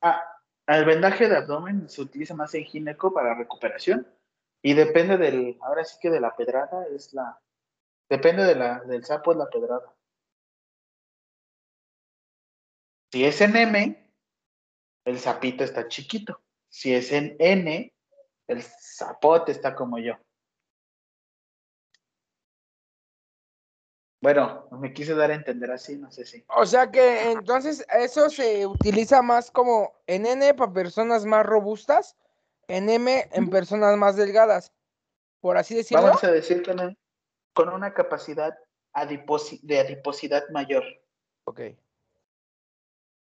Ah, el vendaje de abdomen se utiliza más en gineco para recuperación y depende del, ahora sí que de la pedrada es la, depende de la, del sapo es la pedrada. Si es en M, el sapito está chiquito. Si es en N, el zapote está como yo. Bueno, me quise dar a entender así, no sé si. O sea que entonces eso se utiliza más como en N para personas más robustas, en M en personas más delgadas, por así decirlo. Vamos a decir que no- con una capacidad adiposi- de adiposidad mayor. Ok.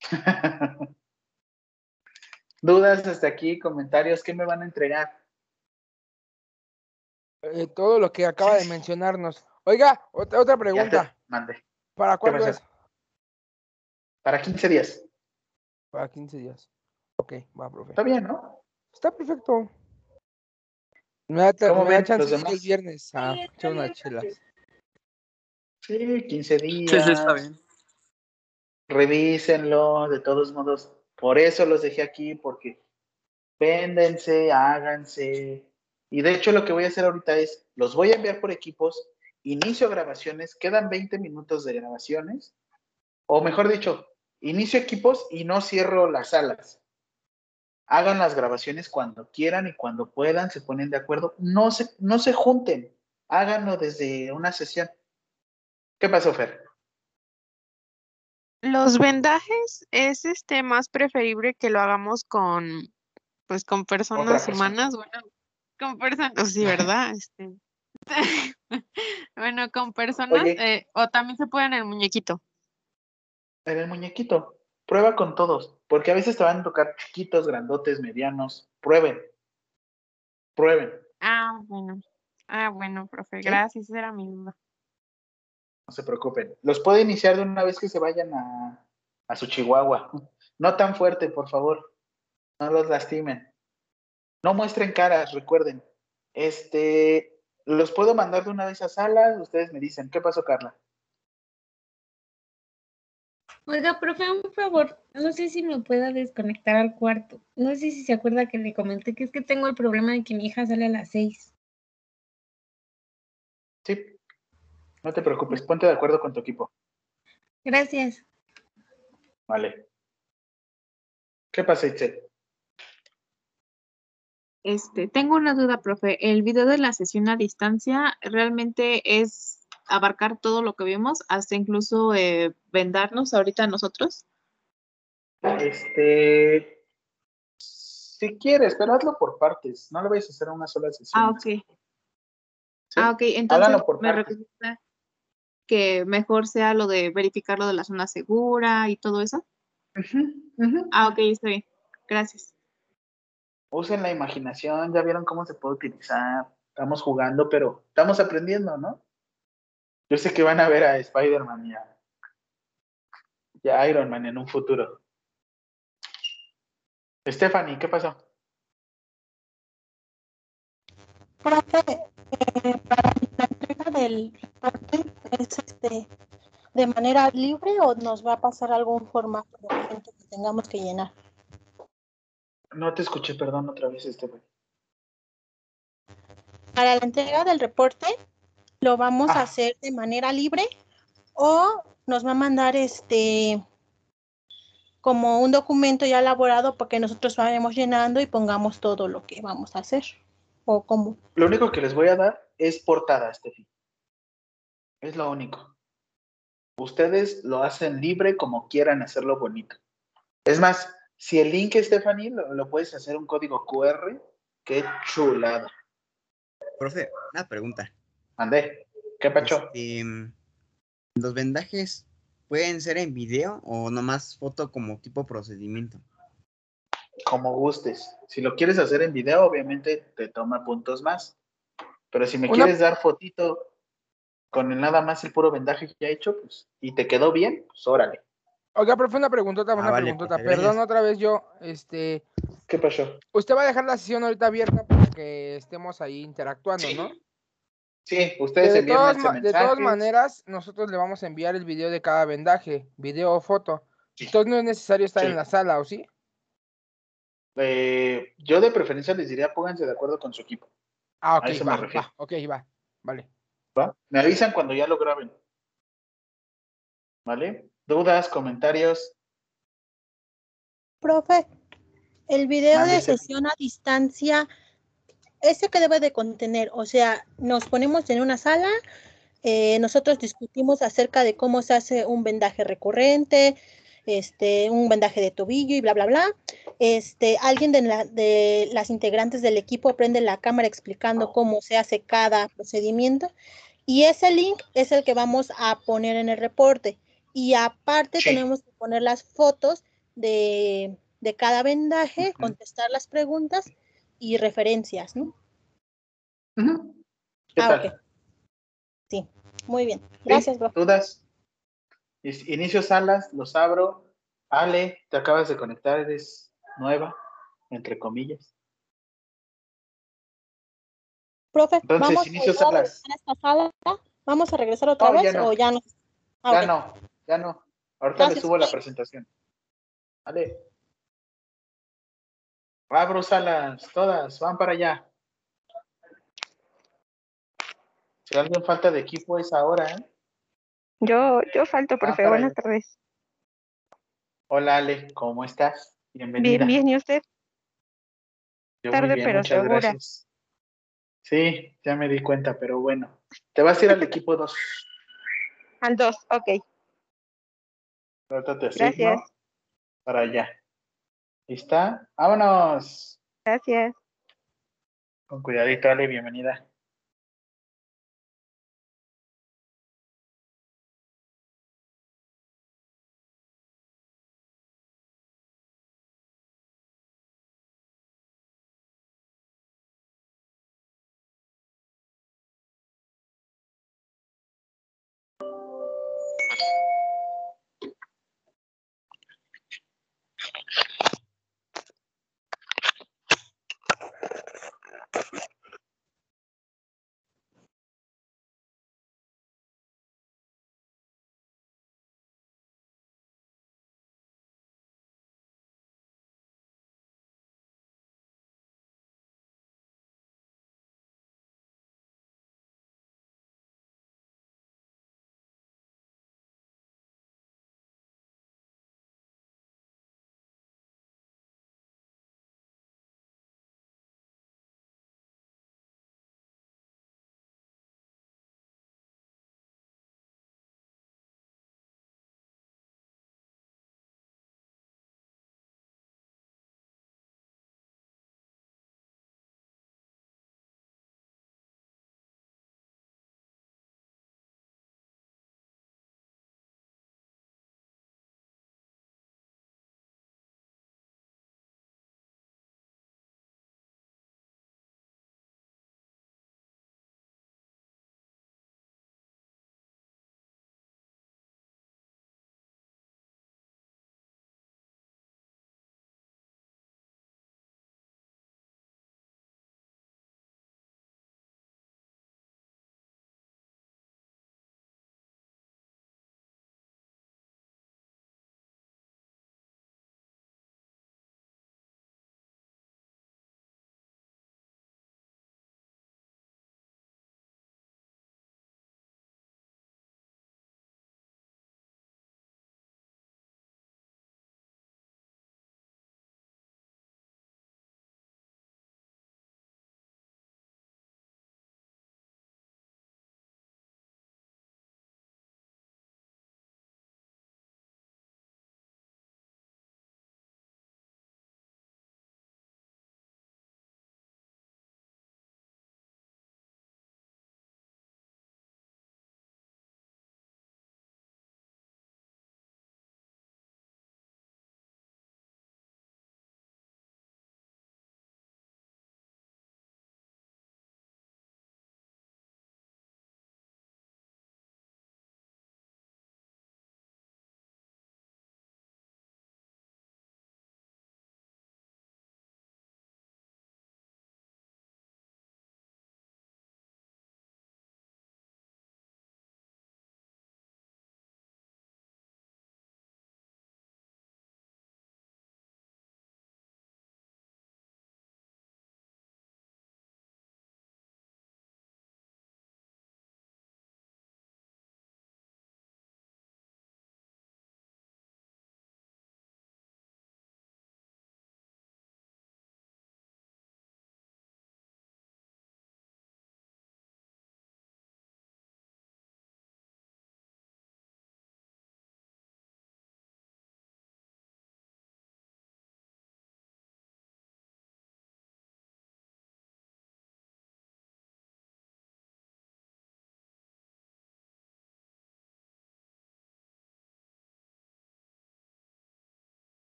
[LAUGHS] Dudas hasta aquí, comentarios, ¿qué me van a entregar? Eh, todo lo que acaba de mencionarnos. Oiga, otra, otra pregunta. mandé. ¿Para ¿Qué cuándo es? Para 15 días. Para 15 días. Ok, va, profe. Está bien, ¿no? Está perfecto. Me da, ¿Cómo me da chance los el demás? viernes a echar unas chelas. Sí, 15 días. Sí, sí, está bien. Revísenlo, de todos modos. Por eso los dejé aquí, porque véndense, háganse. Y de hecho lo que voy a hacer ahorita es, los voy a enviar por equipos, inicio grabaciones, quedan 20 minutos de grabaciones, o mejor dicho, inicio equipos y no cierro las salas. Hagan las grabaciones cuando quieran y cuando puedan, se ponen de acuerdo. No se, no se junten, háganlo desde una sesión. ¿Qué pasó, Fer? Los vendajes es este más preferible que lo hagamos con pues con personas persona. humanas, bueno, con personas, sí, ¿verdad? [LAUGHS] Este, [LAUGHS] bueno, con personas, eh, o también se puede en el muñequito. En el muñequito. Prueba con todos, porque a veces te van a tocar chiquitos, grandotes, medianos. Prueben. Prueben. Ah, bueno. Ah, bueno, profe, ¿Sí? gracias, esa era mi duda. No se preocupen. Los puede iniciar de una vez que se vayan a, a su chihuahua. No tan fuerte, por favor. No los lastimen. No muestren caras, recuerden. Este, los puedo mandar de una vez a sala. Ustedes me dicen, ¿qué pasó, Carla? Oiga, profe, un favor, no sé si me pueda desconectar al cuarto. No sé si se acuerda que le comenté que es que tengo el problema de que mi hija sale a las seis. Sí. No te preocupes, ponte de acuerdo con tu equipo. Gracias. Vale. ¿Qué pasa, Itzel? Este, tengo una duda, profe. ¿El video de la sesión a distancia realmente es abarcar todo lo que vimos, hasta incluso eh, vendarnos ahorita nosotros? Este, si quieres, pero hazlo por partes. No lo vayas a hacer en una sola sesión. Ah, ok. Ah, ok. Entonces Háganlo por me partes. recomienda que mejor sea lo de verificar lo de la zona segura y todo eso. Ah, ok, está bien. Gracias. Usen la imaginación, ya vieron cómo se puede utilizar. Estamos jugando, pero estamos aprendiendo, ¿no? Yo sé que van a ver a Spider-Man y a, y a Iron Man en un futuro. Stephanie, ¿qué pasó? Profe, eh, para la entrega del reporte, ¿es este, de manera libre o nos va a pasar algún formato que tengamos que llenar? No te escuché, perdón, otra vez, Stephanie. Para la entrega del reporte, ¿lo vamos a hacer de manera libre o nos va a mandar este como un documento ya elaborado para que nosotros vayamos llenando y pongamos todo lo que vamos a hacer? ¿O cómo? Lo único que les voy a dar es portada, Steffi. Es lo único. Ustedes lo hacen libre como quieran hacerlo bonito. Es más, si el link, Stephanie, lo, lo puedes hacer un código QR, qué chulada. Profe, una pregunta. Andé, ¿qué pacho? Este, ¿Los vendajes pueden ser en video o nomás foto como tipo procedimiento? Como gustes. Si lo quieres hacer en video, obviamente te toma puntos más. Pero si me Una- quieres dar fotito con el nada más el puro vendaje que ya he hecho, pues, y te quedó bien, pues órale. Oiga, profe, una preguntota, una Ah, vale, preguntota. gracias. Perdón otra vez yo, este... ¿Qué pasó? Usted va a dejar la sesión ahorita abierta para que estemos ahí interactuando, ¿no? Sí, ustedes de, envíenme todas, ma- de todas maneras, nosotros le vamos a enviar el video de cada vendaje, video o foto. Entonces no es necesario estar Sí. en la sala, ¿o sí? Eh, yo de preferencia les diría pónganse de acuerdo con su equipo. Ah, ok, A eso me va, va, ok, va, vale. ¿va? Me avisan cuando ya lo graben. ¿Vale? ¿Dudas, comentarios? Profe, el video de sesión a distancia, ¿ese que debe de contener? O sea, nos ponemos en una sala, eh, nosotros discutimos acerca de cómo se hace un vendaje recurrente, este, un vendaje de tobillo y bla, bla, bla. Este, alguien de, la- de las integrantes del equipo prende la cámara explicando cómo se hace cada procedimiento. Y ese link es el que vamos a poner en el reporte. Y aparte Sí. tenemos que poner las fotos de, de cada vendaje, contestar las preguntas y referencias, ¿no? ¿Qué Ah, tal? ok. Sí, muy bien. Gracias, bro. ¿Dudas? Inicio salas, los abro. Ale, te acabas de conectar, eres nueva, entre comillas. Profe, Entonces, ¿vamos a regresar a esta sala? ¿Vamos a regresar otra No, ya vez no. o ya no? Ah, ya no, ya no. Ahorita Gracias. les subo la presentación. Vale. Abro salas, todas, van para allá. Si alguien falta de equipo es ahora, ¿eh? Yo, yo falto, profe. Buenas allá. tardes. Hola Ale, ¿cómo estás? Bienvenida. Bien, bien, ¿y usted? Yo Tarde, bien, pero segura. gracias. Sí, ya me di cuenta, pero bueno. Te vas a ir al [LAUGHS] equipo 2. Al 2, ok. Ahorita te Gracias. para allá. ¿Lista? ¡Vámonos! Gracias. Con cuidadito, Ale, bienvenida.